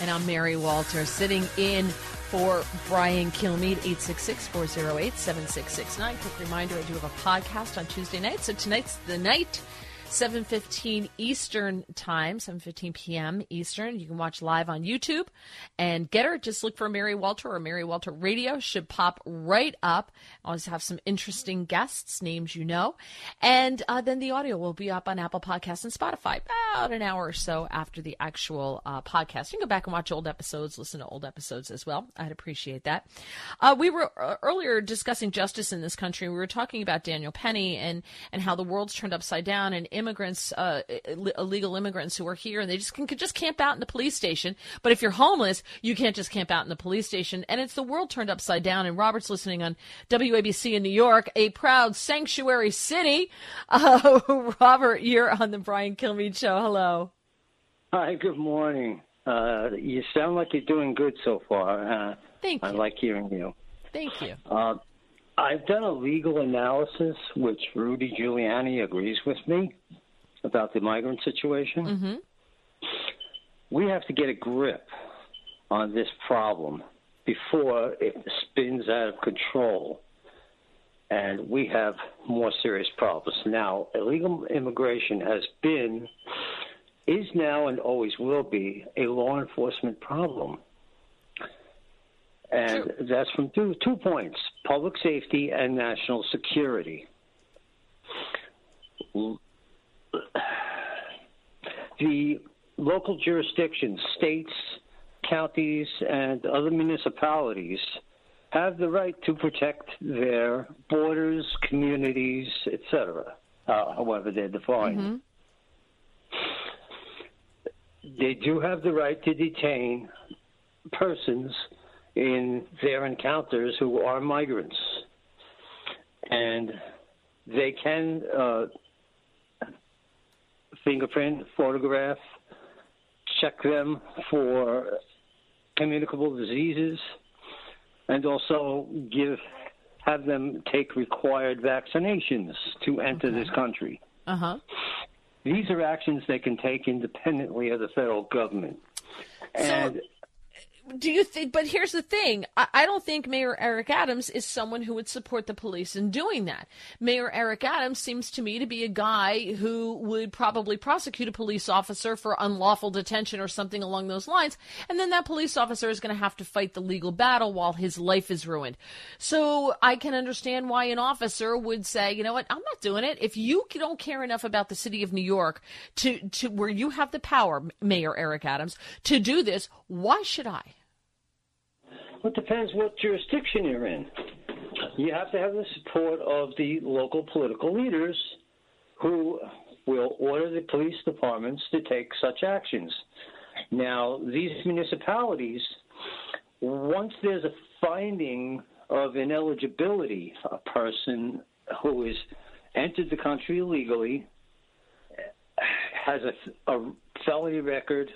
And I'm Mary Walter, sitting in for Brian Kilmeade, 866-408-7669. Quick reminder, I do have a podcast on Tuesday night. So tonight's the night 7:15 Eastern Time, 7:15 p.m. Eastern. You can watch live on YouTube and GETTR. Just look for Mary Walter or Mary Walter Radio should pop right up. Always have some interesting guests, names you know, and uh, then the audio will be up on Apple Podcasts and Spotify about an hour or so after the actual uh, podcast. You can go back and watch old episodes, listen to old episodes as well. I'd appreciate that. Uh, we were uh, earlier discussing justice in this country. We were talking about Daniel Penny and and how the world's turned upside down and immigrants, uh, illegal immigrants who are here, and they just can, can just camp out in the police station. But if you're homeless, you can't just camp out in the police station. And it's the world turned upside down. And Robert's listening on WABC in New York, a proud sanctuary city. Uh, Robert, you're on the Brian Kilmeade Show. Hello. Hi. Good morning. Uh, you sound like you're doing good so far. Uh, Thank you. I like hearing you. Thank you. I've done a legal analysis, which Rudy Giuliani agrees with me about the migrant situation. Mm-hmm. We have to get a grip on this problem before it spins out of control and we have more serious problems. Now, illegal immigration has been, is now, and always will be a law enforcement problem. And that's from two, two points public safety and national security. The local jurisdictions, states, counties, and other municipalities have the right to protect their borders, communities, etc., uh, however they're defined. Mm-hmm. They do have the right to detain persons in their encounters who are migrants. And they can uh, fingerprint, photograph, check them for communicable diseases, and also give have them take required vaccinations to enter okay. this country. Uh huh. These are actions they can take independently of the federal government. And so, do you think? But here's the thing: I, I, don't think Mayor Eric Adams is someone who would support the police in doing that. Mayor Eric Adams seems to me to be a guy who would probably prosecute a police officer for unlawful detention or something along those lines, and then that police officer is going to have to fight the legal battle while his life is ruined. So I can understand why an officer would say, you know what, I'm not doing it. If you don't care enough about the city of New York to to where you have the power, Mayor Eric Adams, to do this, why should I? It depends what jurisdiction you're in. You have to have the support of the local political leaders who will order the police departments to take such actions. Now, these municipalities, once there's a finding of ineligibility, a person who has entered the country illegally, has a, a felony record,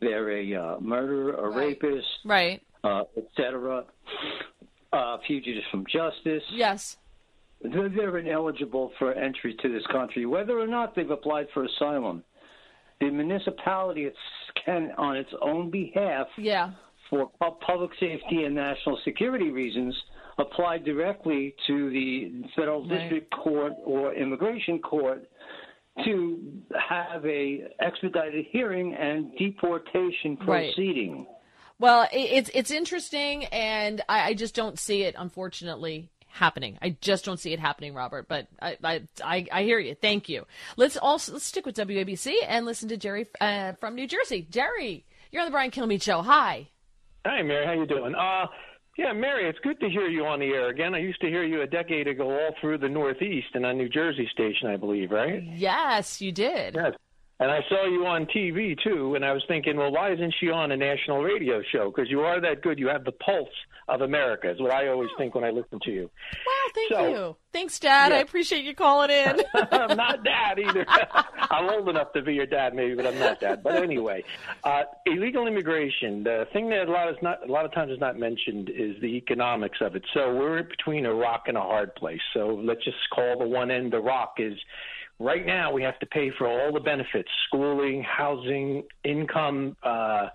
they're a uh, murderer, a right. rapist, right uh, etc., uh, fugitives from justice. Yes. They're, they're ineligible for entry to this country, whether or not they've applied for asylum. The municipality can, on its own behalf, yeah. for public safety and national security reasons, apply directly to the federal right. district court or immigration court to have a expedited hearing and deportation proceeding. Right. Well, it's it's interesting, and I, I, just don't see it, unfortunately, happening. I just don't see it happening, Robert. But I I, I, I hear you. Thank you. Let's also let's stick with WABC and listen to Jerry uh, from New Jersey. Jerry, you're on the Brian Kilmeade Show. Hi. Hi, Mary. How you doing? Uh, yeah, Mary, it's good to hear you on the air again. I used to hear you a decade ago all through the Northeast and on New Jersey station, I believe, right? Yes, you did. Yes. And I saw you on TV too, and I was thinking, well, why isn't she on a national radio show? Because you are that good. You have the pulse of America, is what I always think when I listen to you. Wow, thank So- you. Thanks, Dad. I appreciate you calling in. I'm not dad either. I'm old enough to be your dad, maybe, but I'm not dad. But anyway, uh, illegal immigration. The thing that a lot is not a lot of times is not mentioned is the economics of it. So we're between a rock and a hard place. So let's just call the one end the rock is. Right now, we have to pay for all the benefits: schooling, housing, income, uh,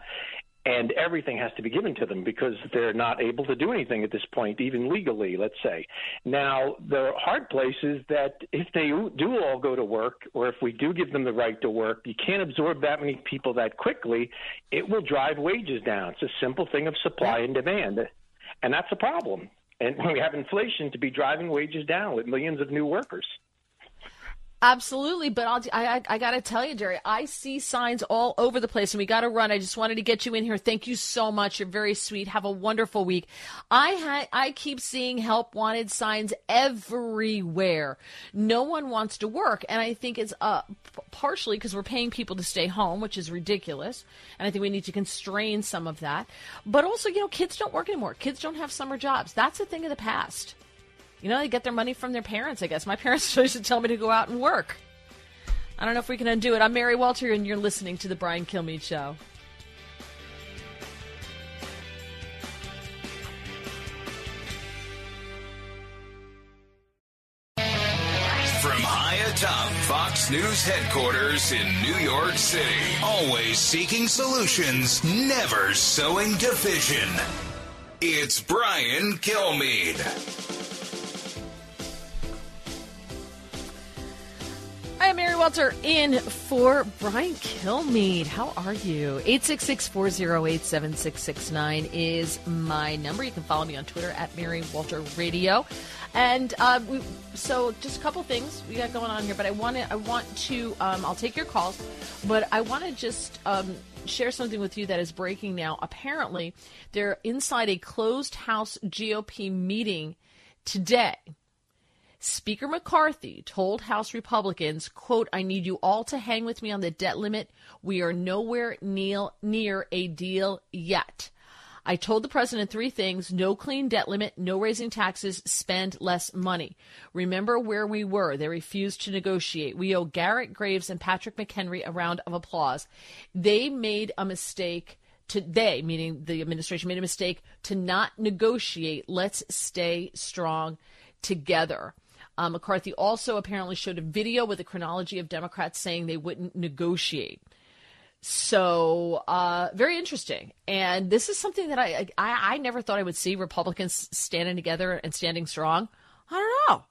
and everything has to be given to them because they're not able to do anything at this point, even legally, let's say. Now, the hard place is that if they do all go to work, or if we do give them the right to work, you can't absorb that many people that quickly. It will drive wages down. It's a simple thing of supply and demand, and that's a problem. And we have inflation to be driving wages down with millions of new workers. Absolutely, but I'll, I, I, got to tell you, Jerry, I see signs all over the place, and we got to run. I just wanted to get you in here. Thank you so much. You're very sweet. Have a wonderful week. I ha- I keep seeing help wanted signs everywhere. No one wants to work, and I think it's uh, partially because we're paying people to stay home, which is ridiculous, and I think we need to constrain some of that. But also, you know, kids don't work anymore. Kids don't have summer jobs. That's a thing of the past. You know, they get their money from their parents, I guess. My parents to tell me to go out and work. I don't know if we can undo it. I'm Mary Walter, and you're listening to The Brian Kilmeade Show. From high atop Fox News headquarters in New York City, always seeking solutions, never sowing division. It's Brian Kilmeade. Hi, I'm Mary Walter in for Brian Kilmeade. How are you? 866-408-7669 is my number. You can follow me on Twitter at Mary Walter Radio. And uh, we, so just a couple things we got going on here, but I want to, I want to, um, I'll take your calls, but I want to just um, share something with you that is breaking now. Apparently, they're inside a closed house GOP meeting today. Speaker McCarthy told House Republicans, quote, I need you all to hang with me on the debt limit. We are nowhere near, a deal yet. I told the president three things no clean debt limit, no raising taxes, spend less money. Remember where we were. They refused to negotiate. We owe Garrett Graves and Patrick McHenry a round of applause. They made a mistake today, meaning the administration, made a mistake to not negotiate. Let's stay strong together. Um, McCarthy also apparently showed a video with a chronology of Democrats saying they wouldn't negotiate. So uh, very interesting, and this is something that I, I I never thought I would see Republicans standing together and standing strong. I don't know.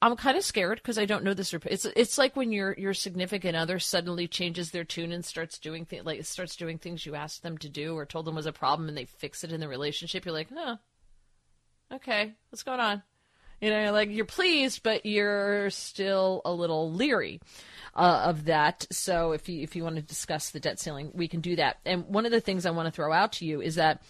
I'm kind of scared because I don't know this. rep- It's it's like when your your significant other suddenly changes their tune and starts doing things like starts doing things you asked them to do or told them was a problem, and they fix it in the relationship. You're like, huh, okay, what's going on? You know, like you're pleased, but you're still a little leery uh, of that. So if you if you want to discuss the debt ceiling, we can do that. And one of the things I want to throw out to you is that.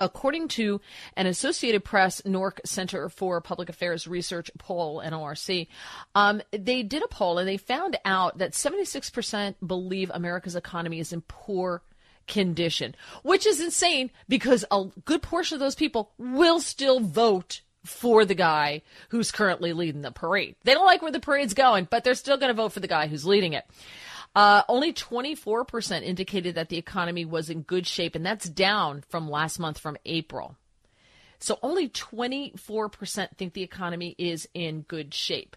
According to an Associated Press NORC Center for Public Affairs Research poll, NORC, um, they did a poll and they found out that 76% believe America's economy is in poor condition, which is insane because a good portion of those people will still vote for the guy who's currently leading the parade. They don't like where the parade's going, but they're still going to vote for the guy who's leading it. Uh, only 24% indicated that the economy was in good shape, and that's down from last month from April. So only 24% think the economy is in good shape.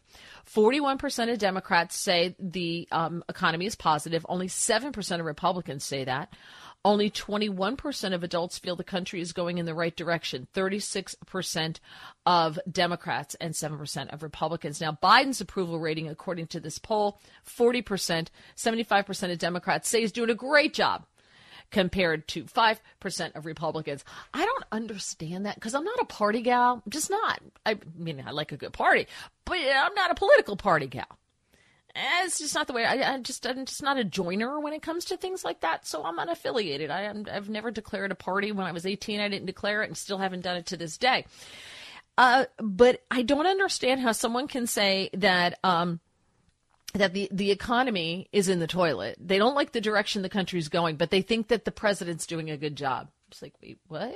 41% of Democrats say the um, economy is positive. Only 7% of Republicans say that. Only 21% of adults feel the country is going in the right direction. 36% of Democrats and 7% of Republicans. Now, Biden's approval rating, according to this poll, 40%, 75% of Democrats say he's doing a great job compared to 5% of Republicans. I don't understand that because I'm not a party gal. I'm just not. I mean, I like a good party, but I'm not a political party gal. Eh, It's just not the way I, I just I'm just not a joiner when it comes to things like that. So I'm unaffiliated. I am I've never declared a party. When I was 18, I didn't declare it, and still haven't done it to this day. Uh, but I don't understand how someone can say that um, that the, the economy is in the toilet. They don't like the direction the country's going, but they think that the president's doing a good job. It's like, wait, what?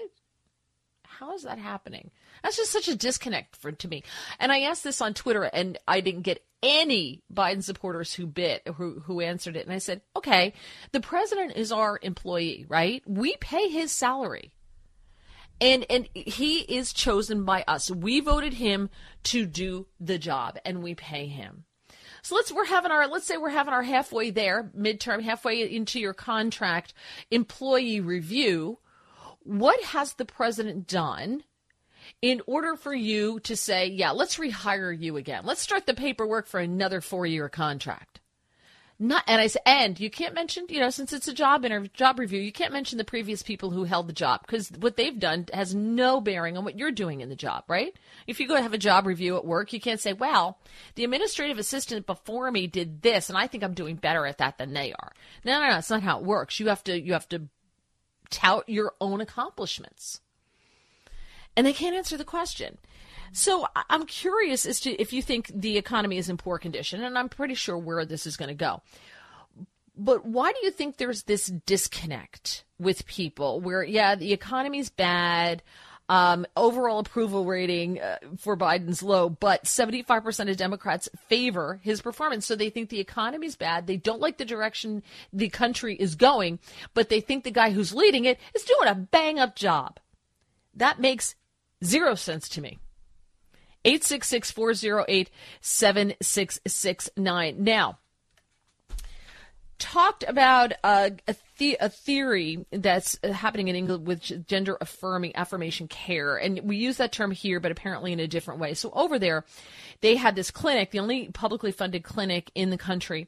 How is that happening? That's just such a disconnect for to me. And I asked this on Twitter, and I didn't get any Biden supporters who bit who who answered it. And I said, okay, the president is our employee, right? We pay his salary. And and he is chosen by us. We voted him to do the job and we pay him. So let's we're having our let's say we're having our halfway there, midterm, halfway into your contract employee review. What has the president done in order for you to say, yeah, let's rehire you again. Let's start the paperwork for another four year contract. Not, and I said, and you can't mention, you know, since it's a job interview, job review, you can't mention the previous people who held the job because what they've done has no bearing on what you're doing in the job, right? If you go have a job review at work, you can't say, well, the administrative assistant before me did this, and I think I'm doing better at that than they are. No, no, no, it's not how it works. You have to, you have to tout your own accomplishments and they can't answer the question. So I'm curious as to if you think the economy is in poor condition, and I'm pretty sure where this is going to go. But why do you think there's this disconnect with people where, yeah, the economy's bad, um, overall approval rating uh, for Biden's low, but 75% of Democrats favor his performance. So they think the economy's bad. They don't like the direction the country is going, but they think the guy who's leading it is doing a bang up job. That makes Zero sense to me. 866 408 7669. Now, talked about a, the- a theory that's happening in England with gender affirming affirmation care, and we use that term here, but apparently in a different way. So over there, they had this clinic, the only publicly funded clinic in the country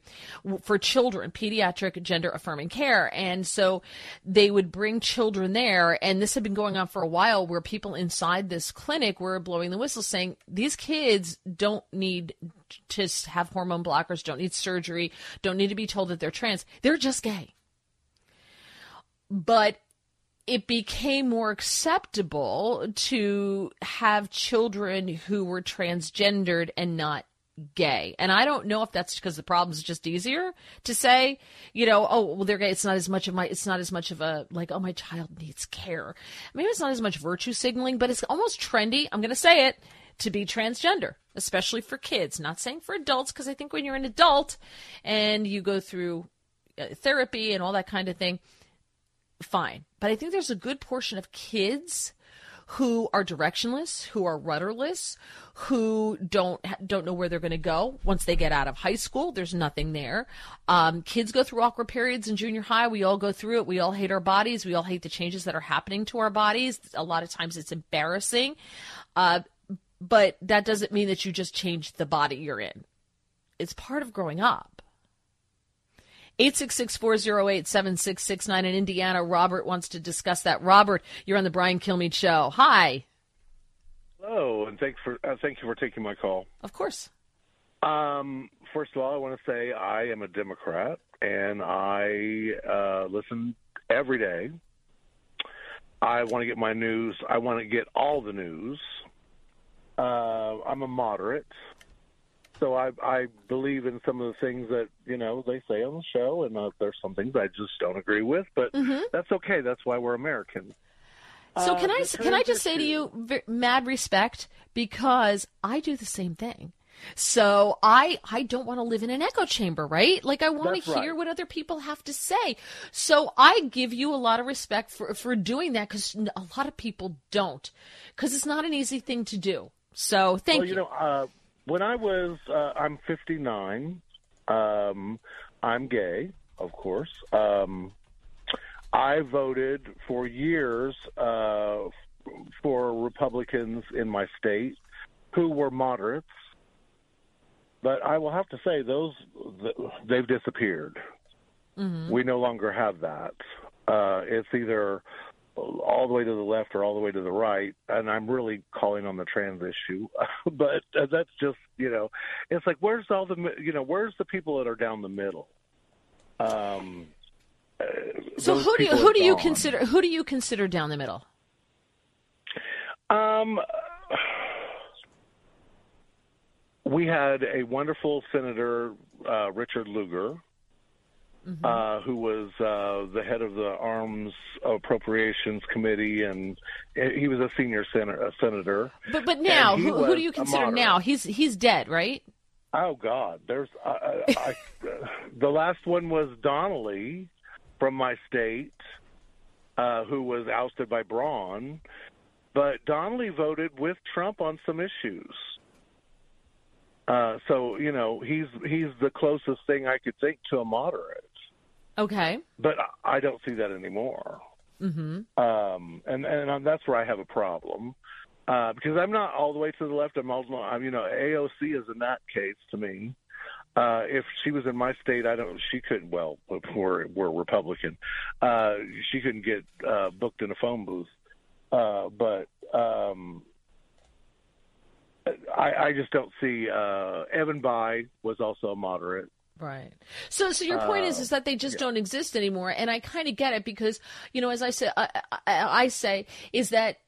for children, pediatric gender affirming care, and so they would bring children there, and this had been going on for a while, where people inside this clinic were blowing the whistle, saying these kids don't need to have hormone blockers, don't need surgery, don't need to be told that they're trans. They're just gay. But it became more acceptable to have children who were transgendered and not gay. And I don't know if that's because the problem is just easier to say, you know, oh, well, they're gay. It's not as much of my, it's not as much of a, like, oh, my child needs care. Maybe it's not as much virtue signaling, but it's almost trendy. I'm going to say it to be transgender, especially for kids. Not saying for adults, because I think when you're an adult and you go through uh, therapy and all that kind of thing, fine. But I think there's a good portion of kids who are directionless, who are rudderless, who don't don't know where they're going to go once they get out of high school. There's nothing there. Um, kids go through awkward periods in junior high. We all go through it. We all hate our bodies. We all hate the changes that are happening to our bodies. A lot of times it's embarrassing, uh, but that doesn't mean that you just change the body you're in. It's part of growing up. 866-408-7669 in Indiana. Robert wants to discuss that. Robert, you're on the Brian Kilmeade show. Hi. Hello, and thanks for uh, thank you for taking my call. Of course. Um, first of all, I want to say I am a Democrat, and I uh, listen every day. I want to get my news. I want to get all the news. Uh, I'm a moderate. So I I believe in some of the things that you know they say on the show, and uh, there's some things I just don't agree with, but mm-hmm. that's okay. That's why we're Americans. So Uh, can I can I just say to you, mad respect, because I do the same thing. So I I don't want to live in an echo chamber, right? Like I want That's to hear right. what other people have to say. So I give you a lot of respect for for doing that because a lot of people don't, because it's not an easy thing to do. So thank well, you. know, uh, when I was, uh, I'm 59. Um, I'm gay, of course. Um, I voted for years uh, for Republicans in my state who were moderates, but I will have to say those they've disappeared. Mm-hmm. We no longer have that. Uh, it's either all the way to the left or all the way to the right, and I'm really calling on the trans issue. but uh, that's just you know, it's like where's all the you know where's the people that are down the middle? Um, uh, So who do you who do you gone. consider who do you consider down the middle? Um, we had a wonderful Senator, uh, Richard Lugar, mm-hmm. uh, who was uh, the head of the Arms Appropriations Committee, and he was a senior sen- a senator. But but now, who, who do you consider now? He's he's dead, right? Oh God, there's uh, I, the last one was Donnelly from my state, uh, who was ousted by Braun, but Donnelly voted with Trump on some issues. Uh, so you know he's he's the closest thing I could think to a moderate. Okay. But I don't see that anymore. Mm-hmm. Um, and and that's where I have a problem uh, because I'm not all the way to the left. I'm also, I'm, you know, AOC is in that case to me. Uh, if she was in my state, I don't. She couldn't. Well, we're we're Republican. Uh, she couldn't get uh, booked in a phone booth. Uh, but um, I, I just don't see. Uh, Evan Bayh was also a moderate. Right. So, so your point uh, is, is that they just yeah. don't exist anymore, and I kind of get it because, you know, as I said, I, I, I say is that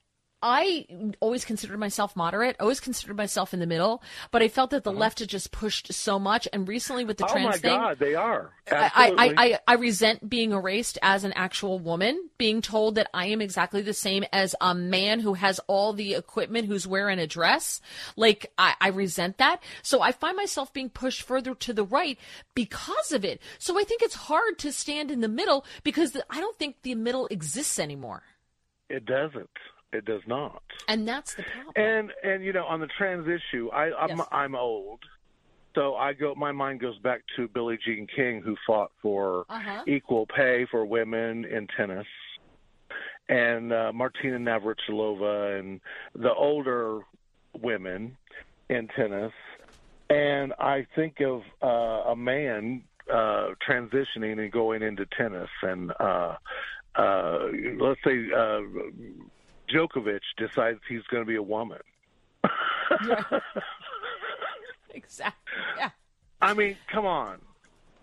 I always considered myself moderate, always considered myself in the middle, but I felt that the uh-huh. left had just pushed so much. And recently with the oh trans thing, oh my God, they are. I, I, I, I, resent being erased as an actual woman, being told that I am exactly the same as a man who has all the equipment, who's wearing a dress. Like I, I resent that. So I find myself being pushed further to the right because of it. So I think it's hard to stand in the middle because I don't think the middle exists anymore. It doesn't. It does not. And that's the problem. And and you know, on the trans issue, I I'm yes. I'm old. So I go my mind goes back to Billie Jean King who fought for uh-huh. equal pay for women in tennis. And uh, Martina Navratilova and the older women in tennis. And I think of uh, a man uh, transitioning and going into tennis and uh, uh, let's say uh, Djokovic decides he's going to be a woman. exactly. Yeah. I mean, come on.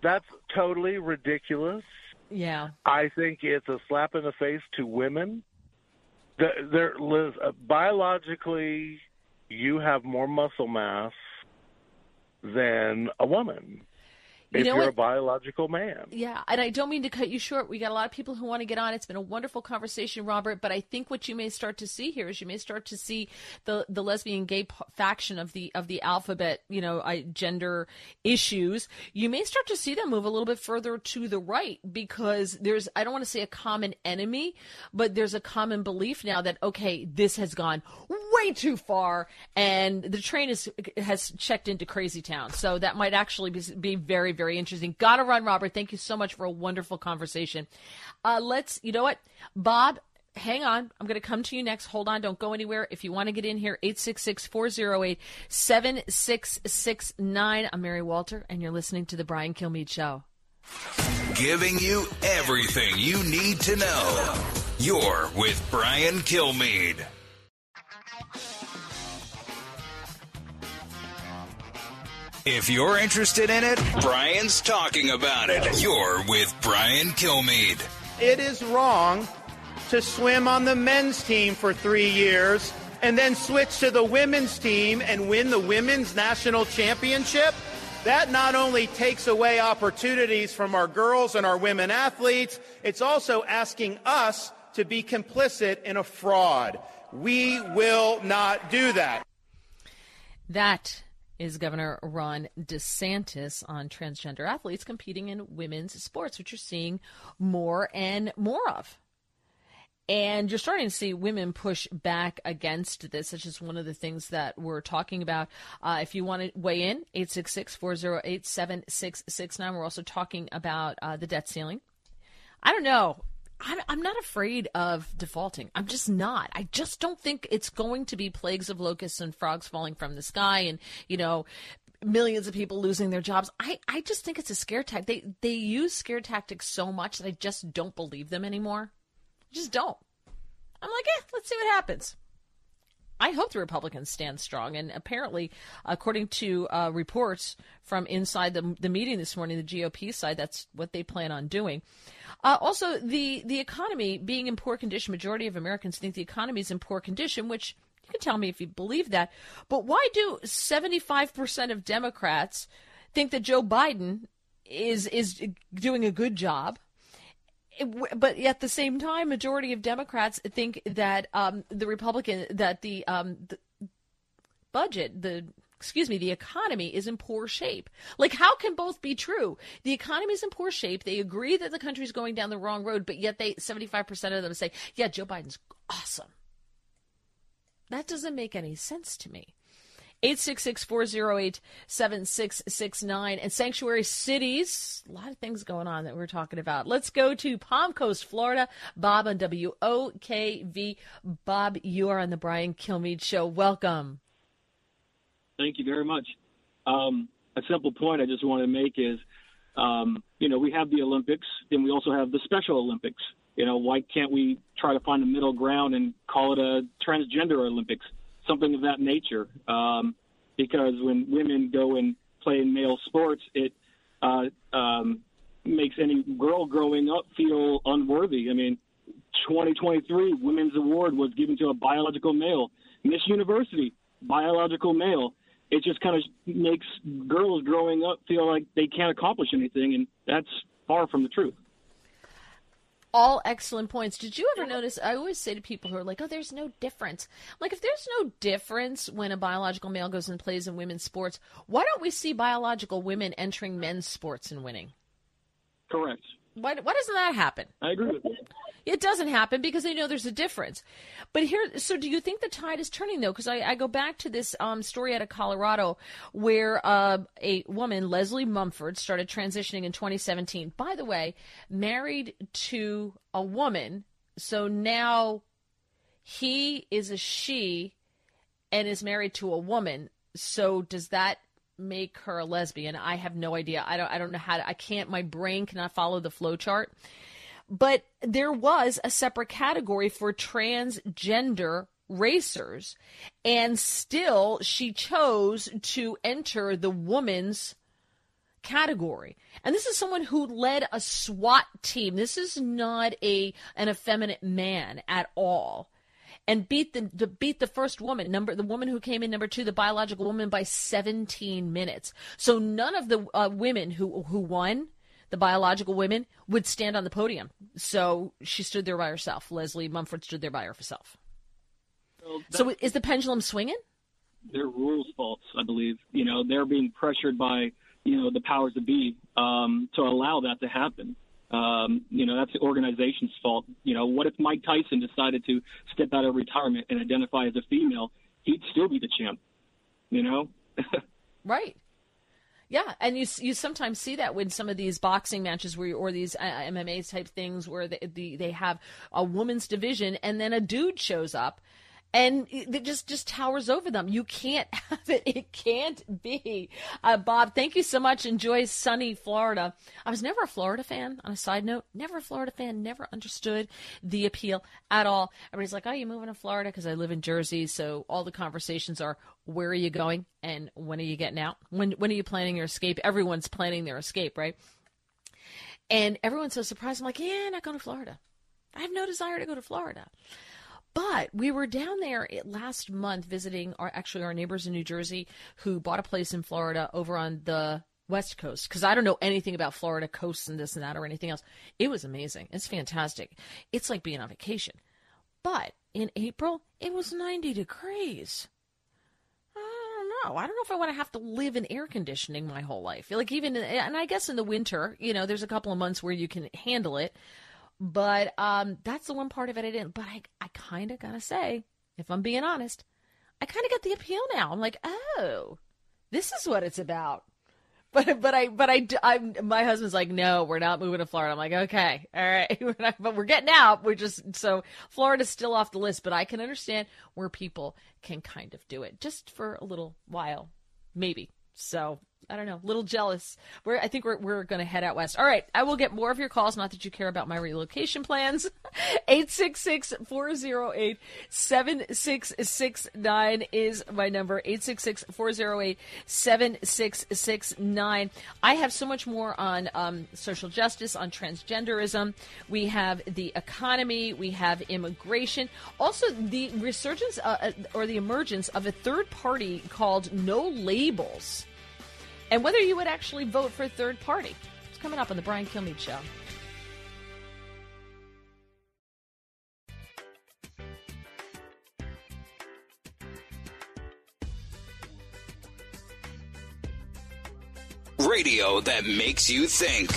That's totally ridiculous. Yeah. I think it's a slap in the face to women. They're, they're uh, biologically, you have more muscle mass than a woman you if know you're what? a biological man. Yeah, and I don't mean to cut you short. We got a lot of people who want to get on. It's been a wonderful conversation, Robert. But I think what you may start to see here is you may start to see the the lesbian gay p- faction of the of the alphabet, you know, I, gender issues. You may start to see them move a little bit further to the right because there's I don't want to say a common enemy, but there's a common belief now that okay, this has gone way too far, and the train is has checked into crazy town. So that might actually be, be very very interesting. Gotta run, Robert. Thank you so much for a wonderful conversation. Uh, let's, you know what, Bob, hang on. I'm going to come to you next. Hold on. Don't go anywhere. If you want to get in here, 866 408 7669. I'm Mary Walter, and you're listening to The Brian Kilmeade Show. Giving you everything you need to know. You're with Brian Kilmeade. If you're interested in it, Brian's talking about it. You're with Brian Kilmeade. It is wrong to swim on the men's team for three years and then switch to the women's team and win the women's national championship. That not only takes away opportunities from our girls and our women athletes, it's also asking us to be complicit in a fraud. We will not do that. That is Governor Ron DeSantis on transgender athletes competing in women's sports, which you're seeing more and more of. And you're starting to see women push back against this. It's just one of the things that we're talking about. Uh, if you want to weigh in, 866 408 7669. We're also talking about uh, the debt ceiling. I don't know. I'm, I'm not afraid of defaulting. I'm just not. I just don't think it's going to be plagues of locusts and frogs falling from the sky and, you know, millions of people losing their jobs. I, I just think it's a scare tactic. They, they use scare tactics so much that I just don't believe them anymore. I just don't. I'm like, eh, let's see what happens. I hope the Republicans stand strong. And apparently, according to uh, reports from inside the, the meeting this morning, the GOP side, that's what they plan on doing. Uh, also, the the economy being in poor condition. Majority of Americans think the economy is in poor condition, which You can tell me if you believe that. But why do 75% of Democrats think that Joe Biden is is doing a good job? But at the same time, majority of Democrats think that um, the Republican that the, um, the budget, the excuse me, the economy is in poor shape. Like, how can both be true? The economy is in poor shape. They agree that the country's going down the wrong road, but yet they 75% of them say, yeah, Joe Biden's awesome. That doesn't make any sense to me. 866-408-7669 and sanctuary cities a lot of things going on that we're talking about. Let's go to palm coast florida. Bob on wokv bob you are on the brian kilmeade show. Welcome. Thank you very much. Um, a simple point i just want to make is um, you know we have the olympics and we also have the special olympics. You know why can't we try to find a middle ground and call it a transgender olympics something of that nature. Um, because when women go and play in male sports, it uh, um, makes any girl growing up feel unworthy. I mean, 2023 Women's Award was given to a biological male. Miss University, biological male. It just kind of makes girls growing up feel like they can't accomplish anything, and that's far from the truth all excellent points. Did you ever notice? I always say to people who are like, "Oh, there's no difference." Like, if there's no difference when a biological male goes and plays in women's sports, why don't we see biological women entering men's sports and winning? Correct. Why, why doesn't that happen? I agree with you. It doesn't happen because they know there's a difference. But here, so do you think the tide is turning though? Because I, I, go back to this um, story out of Colorado where uh, a woman, Leslie Mumford, started transitioning in 2017. By the way, married to a woman. So now he is a she and is married to a woman. So does that make her a lesbian? I have no idea. I don't. I don't know how to. I can't. My brain cannot follow the flow chart. But there was a separate category for transgender racers. And still, she chose to enter the woman's category. And this is someone who led a SWAT team. This is not a an effeminate man at all. And beat the, the beat the first woman, number the woman who came in number two, the biological woman, by 17 minutes. So none of the uh, women who who won the biological women would stand on the podium. So she stood there by herself. Leslie Mumford stood there by herself. Well, so is the pendulum swinging? They're rules faults, I believe. You know, they're being pressured by you know the powers that be um, to allow that to happen. Um, you know, that's the organization's fault. You know, what if Mike Tyson decided to step out of retirement and identify as a female? He'd still be the champ. You know. right. Yeah, and you you sometimes see that with some of these boxing matches where or these uh, MMA type things where they, the, they have a women's division and then a dude shows up and it just just towers over them. You can't have it. It can't be. Uh, Bob, thank you so much. Enjoy sunny Florida. I was never a Florida fan. On a side note, never a Florida fan. Never understood the appeal at all. Everybody's like, "Oh, you moving to Florida?" Because I live in Jersey, so all the conversations are, "Where are you going?" and "When are you getting out?" When when are you planning your escape? Everyone's planning their escape, right? And everyone's so surprised. I'm like, "Yeah, not going to Florida. I have no desire to go to Florida." But we were down there eh, last month visiting our actually our neighbors in New Jersey who bought a place in Florida over on the West Coast because I don't know anything about Florida coasts and this and that or anything else. It was amazing. It's fantastic. It's like being on vacation. But in April, it was 90 degrees. I don't know. I don't know if I want to have to live in air conditioning my whole life. Like even, eh, and I guess in the winter, you know, there's a couple of months where you can handle it. But um, that's the one part of it I didn't. But I, I kind of gotta say, if I'm being honest, I kind of get the appeal now. I'm like, oh, this is what it's about. But but I but I I'm my husband's like, no, we're not moving to Florida. I'm like, okay, all right, but we're getting out. We're just so Florida's still off the list, but I can understand where people can kind of do it just for a little while, maybe. So I don't know, a little jealous. We're, I think we're, we're going to head out west. All right. I will get more of your calls. Not that you care about my relocation plans. 866-408-7669 is my number. 866-408-7669. I have so much more on um, social justice, on transgenderism. We have the economy. We have immigration. Also, the resurgence uh, uh or the emergence of a third party called No Labels and whether you would actually vote for a third party. It's coming up on the Brian Kilmeade Show. Radio that makes you think.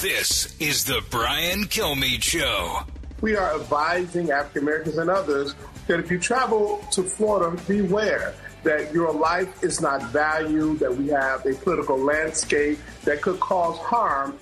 This is the Brian Kilmeade Show. We are advising African Americans and others that if you travel to Florida, beware that your life is not valued, that we have a political landscape that could cause harm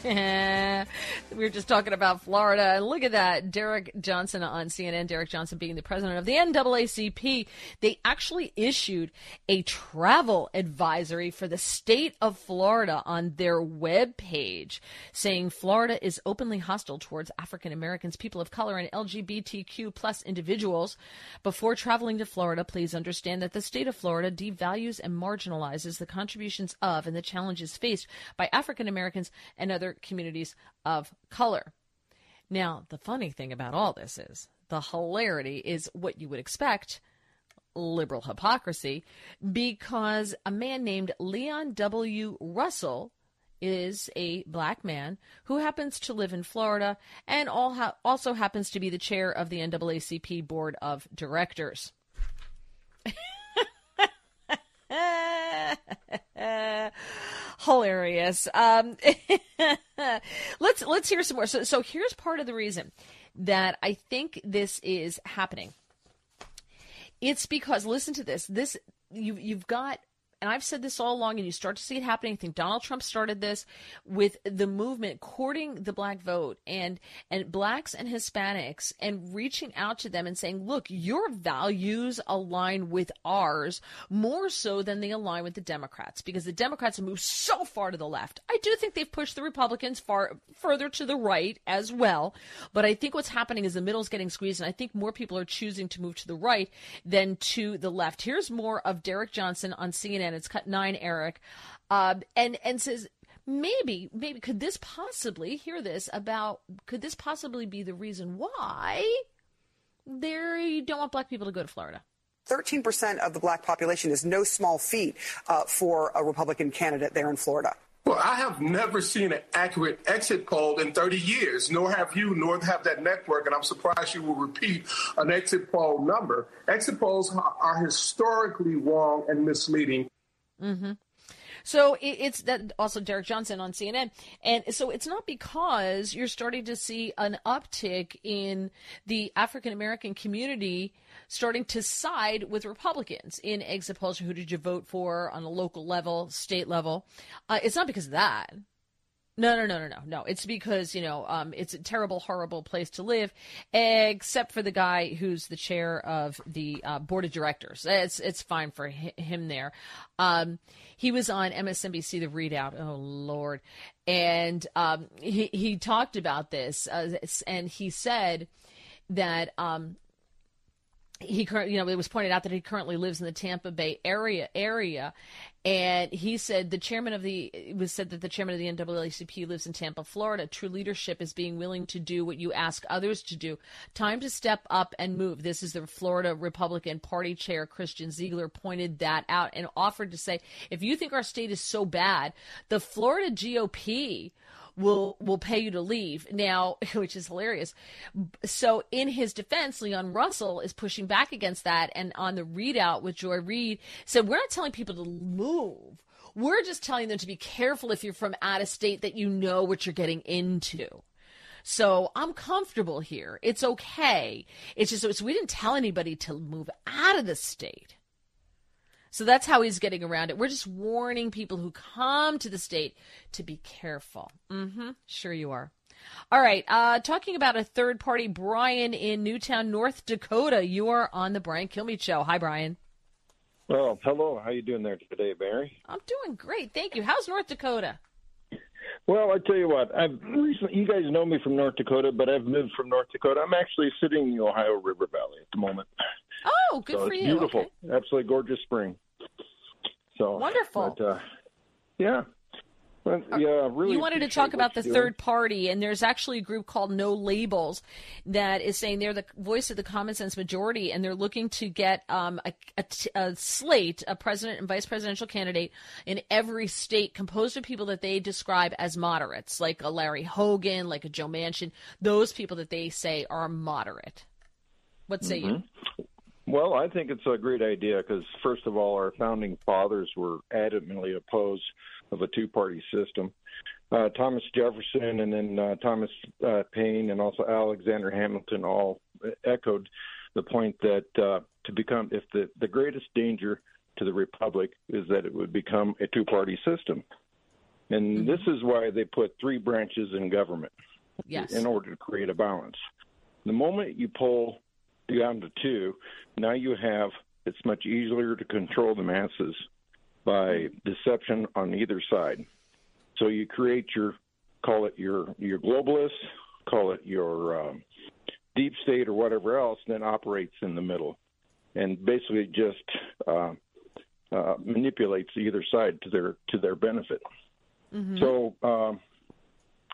we were just talking about Florida. Look at that. Derek Johnson on CNN, Derek Johnson being the president of the NAACP. They actually issued a travel advisory for the state of Florida on their web page saying Florida is openly hostile towards African Americans, people of color, and LGBTQ plus individuals. Before traveling to Florida, please understand that the state of Florida devalues and marginalizes the contributions of and the challenges faced by African Americans and other communities of color. Now, the funny thing about all this is the hilarity is what you would expect liberal hypocrisy because a man named Leon W. Russell is a black man who happens to live in Florida and ha- also happens to be the chair of the NAACP board of directors. Hilarious. Um, let's let's hear some more. So, so here's part of the reason that I think this is happening. It's because listen to this. This you you've got and I've said this all along, and you start to see it happening. I think Donald Trump started this with the movement courting the black vote and and blacks and Hispanics and reaching out to them and saying, "Look, your values align with ours more so than they align with the Democrats because the Democrats have moved so far to the left. I do think they've pushed the Republicans far further to the right as well, but I think what's happening is the middle's getting squeezed, and I think more people are choosing to move to the right than to the left. Here's more of Derek Johnson on CNN it's cut nine, Eric, uh, and and says maybe maybe could this possibly hear this about could this possibly be the reason why they don't want black people to go to Florida? 13% of the black population is no small feat uh, for a Republican candidate there in Florida. Well, I have never seen an accurate exit poll in 30 years, nor have you, nor have that network, and I'm surprised you will repeat an exit poll number. Exit polls are historically wrong and misleading. Mm-hmm. So it's that also Derek Johnson on CNN. And so it's not because you're starting to see an uptick in the African American community starting to side with Republicans in exit polls. Who did you vote for on a local level, state level? Uh, it's not because of that. No, no, no, no, no, no. It's because you know um, it's a terrible, horrible place to live, except for the guy who's the chair of the uh, board of directors. It's it's fine for him there. Um, he was on MSNBC, The ReidOut. Oh Lord, and um, he he talked about this, uh, and he said that um, he you know it was pointed out that he currently lives in the Tampa Bay area area. And he said the chairman of the it was said that the chairman of the NAACP lives in Tampa Florida. True leadership is being willing to do what you ask others to do. Time to step up and move. This is the Florida Republican Party chair Christian Ziegler pointed that out and offered to say if you think our state is so bad the Florida GOP will will pay you to leave now which is hilarious so in his defense leon russell is pushing back against that and on the ReidOut with joy reid said we're not telling people to move we're just telling them to be careful if you're from out of state that you know what you're getting into so I'm comfortable here. It's okay. It's just so we didn't tell anybody to move out of the state. So that's how he's getting around it. We're just warning people who come to the state to be careful. Mm-hmm. Sure you are. All right. Uh, talking about a third party, Brian in Newtown, North Dakota. You are on the Brian Kilmeade Show. Hi, Brian. Well, hello. How you doing there today, Barry? I'm doing great, thank you. How's North Dakota? Well, I tell you what, I've recently, you guys know me from North Dakota, but I've moved from North Dakota. I'm actually sitting in the Ohio River Valley at the moment. Oh, good so for you. Beautiful, Okay. absolutely gorgeous spring. So Wonderful. But, uh, yeah, Well, yeah. Really. you wanted to talk about the doing. third party, and there's actually a group called No Labels that is saying they're the voice of the common sense majority, and they're looking to get um, a, a a slate, a president and vice presidential candidate in every state composed of people that they describe as moderates, like a Larry Hogan, like a Joe Manchin, those people that they say are moderate. What say you? Well, I think it's a great idea because, first of all, our founding fathers were adamantly opposed of a two-party system. Uh, Thomas Jefferson and then uh, Thomas uh, Paine and also Alexander Hamilton all echoed the point that uh, to become, if the, the greatest danger to the republic is that it would become a two-party system. And this is why they put three branches in government Yes. in order to create a balance. The moment you pull down to two, now you have it's much easier to control the masses by deception on either side. So you create your call it your your globalists, call it your um, deep state or whatever else, then operates in the middle, and basically just uh, uh, manipulates either side to their to their benefit. So um,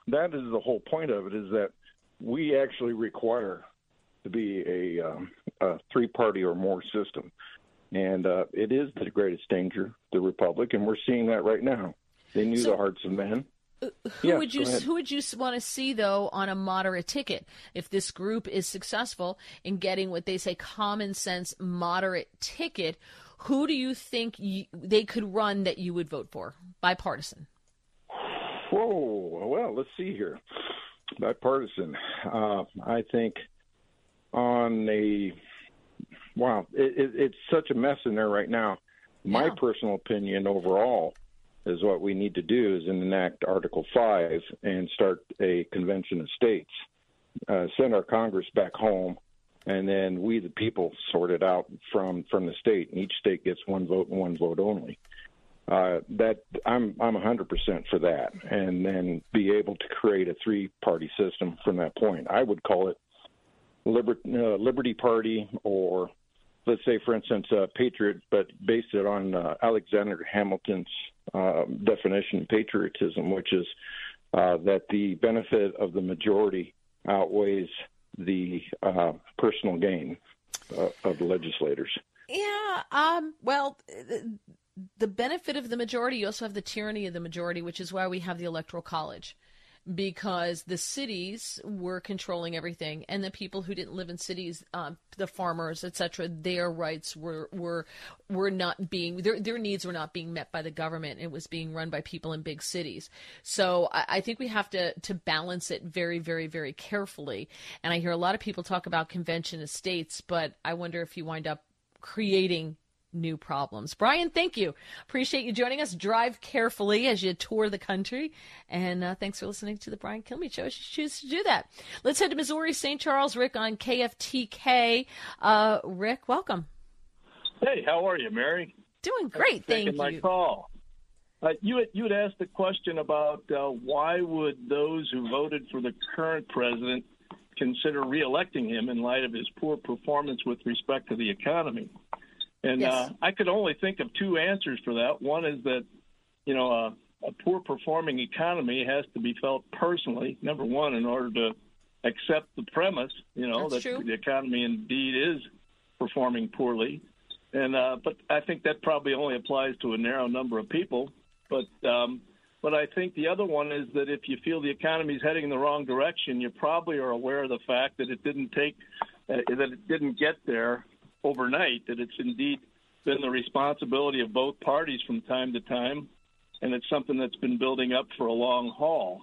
that is the whole point of it is that we actually require to be a, um, a three party or more system. And uh, it is the greatest danger, the Republic, and we're seeing that right now. They knew So- the hearts of men. Who Yeah, would you who would you want to see though on a moderate ticket if this group is successful in getting what they say common sense moderate ticket? Who do you think you, they could run that you would vote for? Bipartisan. Whoa, well, let's see here. Bipartisan. Uh, I think on a wow, it, it, it's such a mess in there right now. My personal opinion overall is what we need to do is enact Article Five and start a convention of states, uh, send our Congress back home, and then we the people sort it out from from the state. And each state gets one vote and one vote only uh, that I'm I'm 100% for that, and then be able to create a three-party system from that point. I would call it Liber- uh, Liberty Party, or let's say, for instance, uh, Patriot, but based it on uh, Alexander Hamilton's uh, definition of patriotism, which is uh, that the benefit of the majority outweighs the uh, personal gain uh, of the legislators. Yeah. Um. Well, the, the benefit of the majority. You also have the tyranny of the majority, which is why we have the electoral college, because the cities were controlling everything, and the people who didn't live in cities, um, the farmers, etc., their rights were were were not being their their needs were not being met by the government. It was being run by people in big cities. So I, I think we have to to balance it very, very, very carefully. And I hear a lot of people talk about convention of states, but I wonder if you wind up creating new problems. Brian, thank you. Appreciate you joining us. Drive carefully as you tour the country. And uh, thanks for listening to the Brian Kilmeade Show. If you choose to do that. Let's head to Missouri, St. Charles. Rick on KFTK. Uh, Rick, welcome. Hey, how are you, Mary? Doing great, for taking my you. call. Uh, you had you had asked the question about uh, why would those who voted for the current president consider reelecting him in light of his poor performance with respect to the economy. And Yes. uh, I could only think of two answers for that. One is that, you know, uh, a poor performing economy has to be felt personally, number one, in order to accept the premise, you know, That's that true. the economy indeed is performing poorly. And uh, but I think that probably only applies to a narrow number of people. But um, but I think the other one is that if you feel the economy is heading in the wrong direction, you probably are aware of the fact that it didn't take uh, that it didn't get there overnight. That it's indeed been the responsibility of both parties from time to time, and it's something that's been building up for a long haul.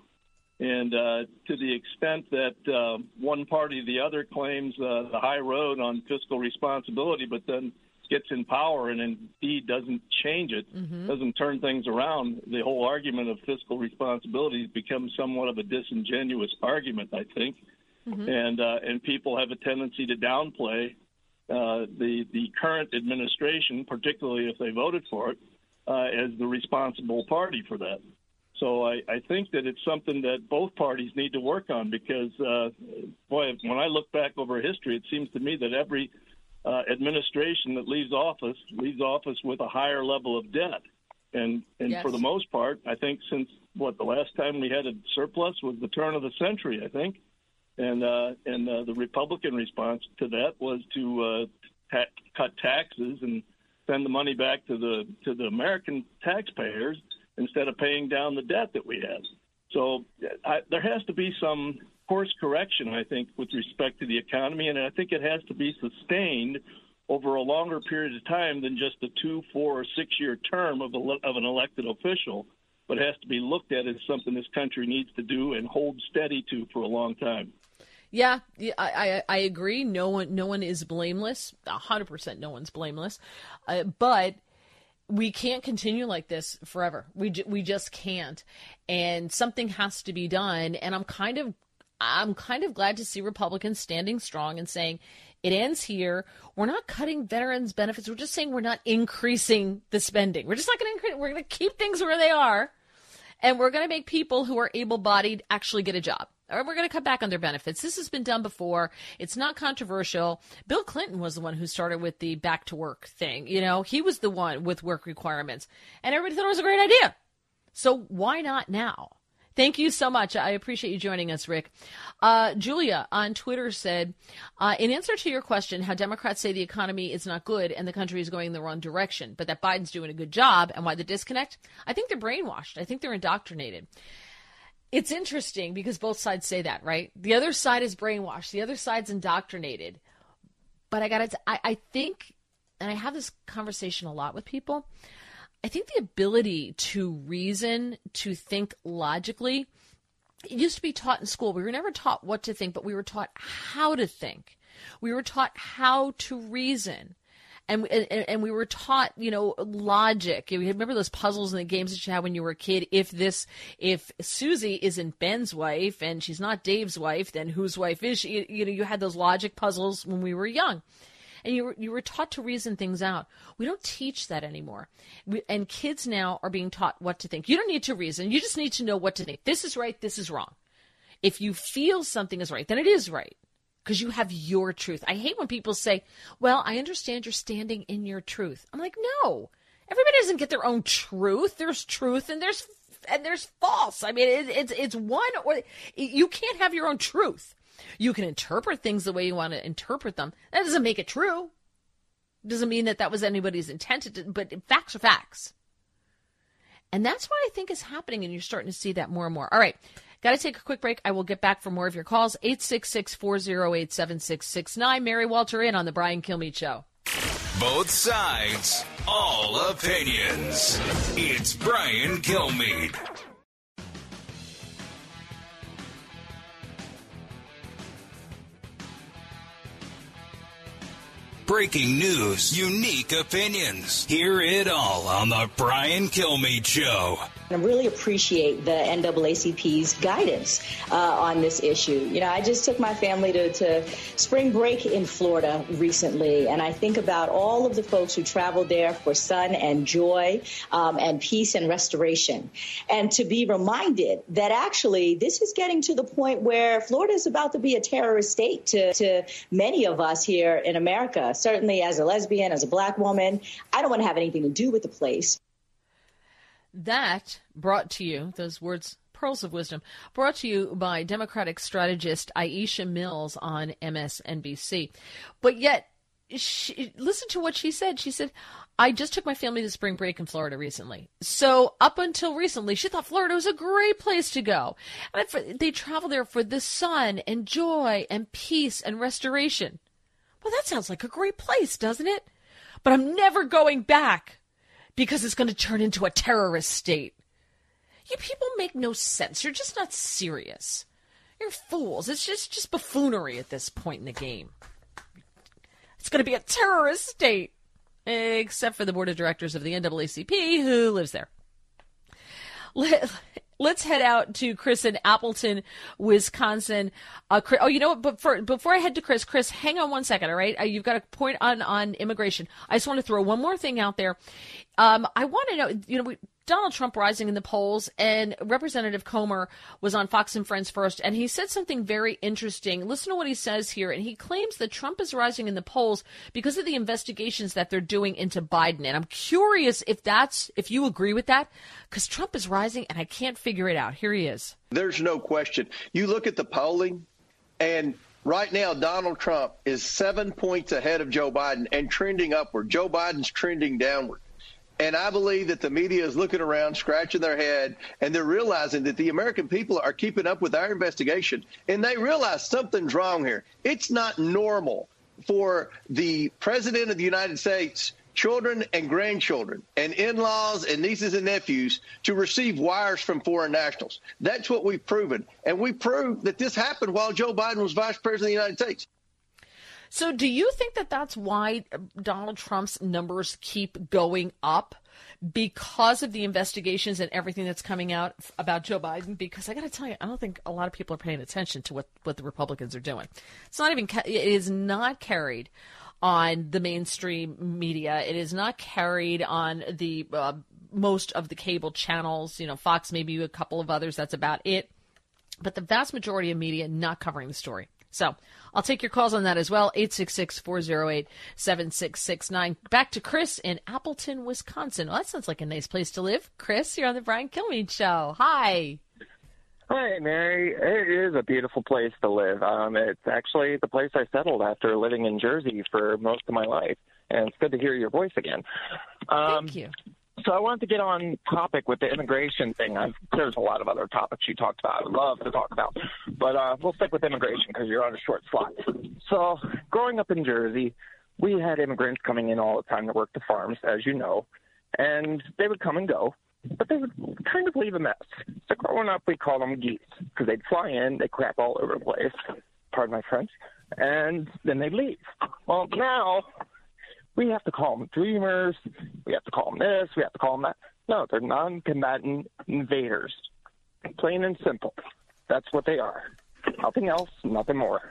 And uh, to the extent that uh, one party or the other claims uh, the high road on fiscal responsibility, but then gets in power and indeed doesn't change it, doesn't turn things around, the whole argument of fiscal responsibility becomes somewhat of a disingenuous argument, I think. Mhm. And uh, and people have a tendency to downplay uh, the the current administration, particularly if they voted for it, uh, as the responsible party for that. So I, I think that it's something that both parties need to work on because, uh, boy, when I look back over history, it seems to me that every uh, administration that leaves office leaves office with a higher level of debt. And and Yes. for the most part, I think since what the last time we had a surplus was the turn of the century, I think, and uh, and uh, the Republican response to that was to uh, cut taxes and send the money back to the to the American taxpayers instead of paying down the debt that we have. So I, there has to be some course correction, I think, with respect to the economy, and I think it has to be sustained over a longer period of time than just a two, four, or six-year term of, a, of an elected official, but has to be looked at as something this country needs to do and hold steady to for a long time. Yeah, I, I I agree. No one no one is blameless. Hundred percent, no one's blameless. Uh, but we can't continue like this forever. We we just can't, and something has to be done. And I'm kind of I'm kind of glad to see Republicans standing strong and saying it ends here. We're not cutting veterans benefits. We're just saying we're not increasing the spending. We're just not going to increase. We're going to keep things where they are, and we're going to make people who are able-bodied actually get a job. Or we're going to cut back on their benefits. This has been done before. It's not controversial. Bill Clinton was the one who started with the back to work thing. You know, he was the one with work requirements, and everybody thought it was a great idea. So why not now? Thank you so much. I appreciate you joining us, Rick. Uh, Julia on Twitter said, uh, in answer to your question, how Democrats say the economy is not good and the country is going in the wrong direction, but that Biden's doing a good job, and why the disconnect? I think they're brainwashed. I think they're indoctrinated. It's interesting because both sides say that, right? The other side is brainwashed. The other side's indoctrinated. But I got to, I, I think, and I have this conversation a lot with people. I think the ability to reason, to think logically, it used to be taught in school. We were never taught what to think, but we were taught how to think. We were taught how to reason. And, and and we were taught, you know, logic. You remember those puzzles and the games that you had when you were a kid? If this, if Susie isn't Ben's wife and she's not Dave's wife, then whose wife is she? You know, you had those logic puzzles when we were young and you were, you were taught to reason things out. We don't teach that anymore. We, and kids now are being taught what to think. You don't need to reason. You just need to know what to think. This is right. This is wrong. If you feel something is right, then it is right because you have your truth. I hate when people say, well, I understand you're standing in your truth. I'm like, no, everybody doesn't get their own truth. There's truth and there's, and there's false. I mean, it, it's, it's one or you can't have your own truth. You can interpret things the way you want to interpret them. That doesn't make it true. Doesn't mean that that was anybody's intent, but facts are facts. And that's what I think is happening, and you're starting to see that more and more. All right, got to take a quick break. I will get back for more of your calls. 866 408 7669. Mary Walter in on The Brian Kilmeade Show. Both sides, all opinions. It's Brian Kilmeade. Breaking news, unique opinions. Hear it all on The Brian Kilmeade Show. I really appreciate the NAACP's guidance uh, on this issue. You know, I just took my family to, to spring break in Florida recently, and I think about all of the folks who traveled there for sun and joy um, and peace and restoration. And to be reminded that actually this is getting to the point where Florida is about to be a terrorist state to, to many of us here in America. Certainly, as a lesbian, as a black woman, I don't want to have anything to do with the place. That brought to you, those words, pearls of wisdom, brought to you by Democratic strategist Aisha Mills on MSNBC. But yet, she, listen to what she said. She said, I just took my family to spring break in Florida recently. So up until recently, she thought Florida was a great place to go. And I- they travel there for the sun and joy and peace and restoration. Well, that sounds like a great place, doesn't it? But I'm never going back because it's going to turn into a terrorist state. You people make no sense. You're just not serious. You're fools. It's just just buffoonery at this point in the game. It's going to be a terrorist state, except for the board of directors of the NAACP who lives there. Let's head out to Chris in Appleton, Wisconsin. Uh, Chris, oh, you know what? But for, before I head to Chris, Chris, hang on one second, all right? Uh, you've got a point on on immigration. I just want to throw one more thing out there. Um, I want to know, you know, we, Donald Trump rising in the polls, and Representative Comer was on Fox and Friends first, and he said something very interesting. Listen to what he says here, and he claims that Trump is rising in the polls because of the investigations that they're doing into Biden. And I'm curious if that's if you agree with that, because Trump is rising, and I can't figure it out. Here he is. There's no question. You look at the polling, and right now Donald Trump is seven points ahead of Joe Biden and trending upward. Joe Biden's trending downward. And I believe that the media is looking around, scratching their head, and they're realizing that the American people are keeping up with our investigation. And they realize something's wrong here. It's not normal for the President of the United States, children and grandchildren, and in laws and nieces and nephews to receive wires from foreign nationals. That's what we've proven. And we proved that this happened while Joe Biden was Vice President of the United States. So, do you think that that's why Donald Trump's numbers keep going up? Because of the investigations and everything that's coming out about Joe Biden, because I got to tell you, I don't think a lot of people are paying attention to what, what the Republicans are doing. It's not even, it is not carried on the mainstream media. It is not carried on the uh, most of the cable channels, you know, Fox, maybe a couple of others. That's about it. But the vast majority of media not covering the story. So I'll take your calls on that as well. 866 408 7669. Back to Chris in Appleton, Wisconsin. Well, that sounds like a nice place to live. Chris, you're on the Brian Kilmeade Show. Hi. Hi, Mary. It is a beautiful place to live. Um, it's actually the place I settled after living in Jersey for most of my life. And it's good to hear your voice again. Um, Thank you. So I wanted to get on topic with the immigration thing. I've, there's a lot of other topics you talked about. I would love to talk about, but uh, we'll stick with immigration because you're on a short slot. So growing up in Jersey, we had immigrants coming in all the time to work the farms, as you know, and they would come and go, but they would kind of leave a mess. So growing up, we called them geese because they'd fly in, they crap all over the place. Pardon my French, and then they'd leave. Well, now we have to call them dreamers. We have to call them this. We have to call them that. No, they're non-combatant invaders. Plain and simple. That's what they are. Nothing else, nothing more.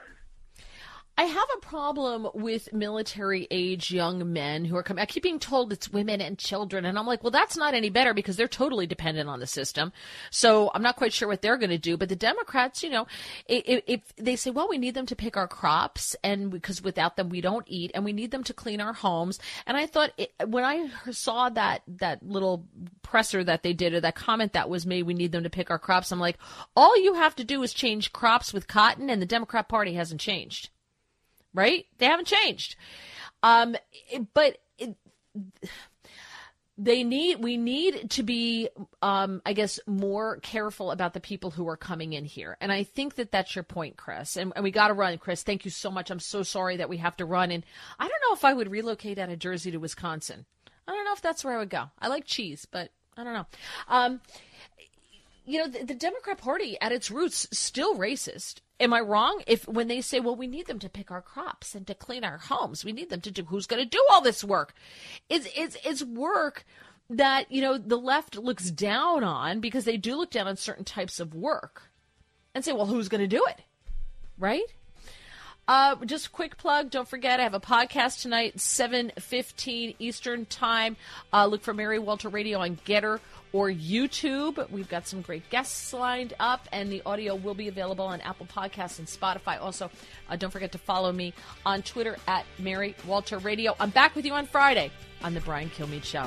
I have a problem with military age young men who are coming. I keep being told it's women and children, and I'm like, well, that's not any better because they're totally dependent on the system. So I'm not quite sure what they're going to do. But the Democrats, you know, if, if, they say, well, we need them to pick our crops, and because without them we don't eat, and we need them to clean our homes. And I thought it, when I saw that that little presser that they did or that comment that was made, we need them to pick our crops. I'm like, all you have to do is change crops with cotton, and the Democrat Party hasn't changed right? They haven't changed. Um, but it, they need we need to be um, i guess more careful about the people who are coming in here. And i think that that's your point chris. And, and we got to run chris. Thank you so much. I'm so sorry that we have to run. And i don't know if i would relocate out of jersey to wisconsin. I don't know if that's where i would go. I like cheese but i don't know. Um, you know the, the democrat party at its roots still racist am I wrong? If when they say, well, we need them to pick our crops and to clean our homes, we need them to do who's going to do all this work? It's it's it's work that you know the left looks down on because they do look down on certain types of work and say, well, who's going to do it, right? Uh, just a quick plug. Don't forget, I have a podcast tonight, 7.15 Eastern Time. Uh, look for Mary Walter Radio on GETTR or YouTube. We've got some great guests lined up, and the audio will be available on Apple Podcasts and Spotify. Also, uh, don't forget to follow me on Twitter at Mary Walter Radio. I'm back with you on Friday on The Brian Kilmeade Show.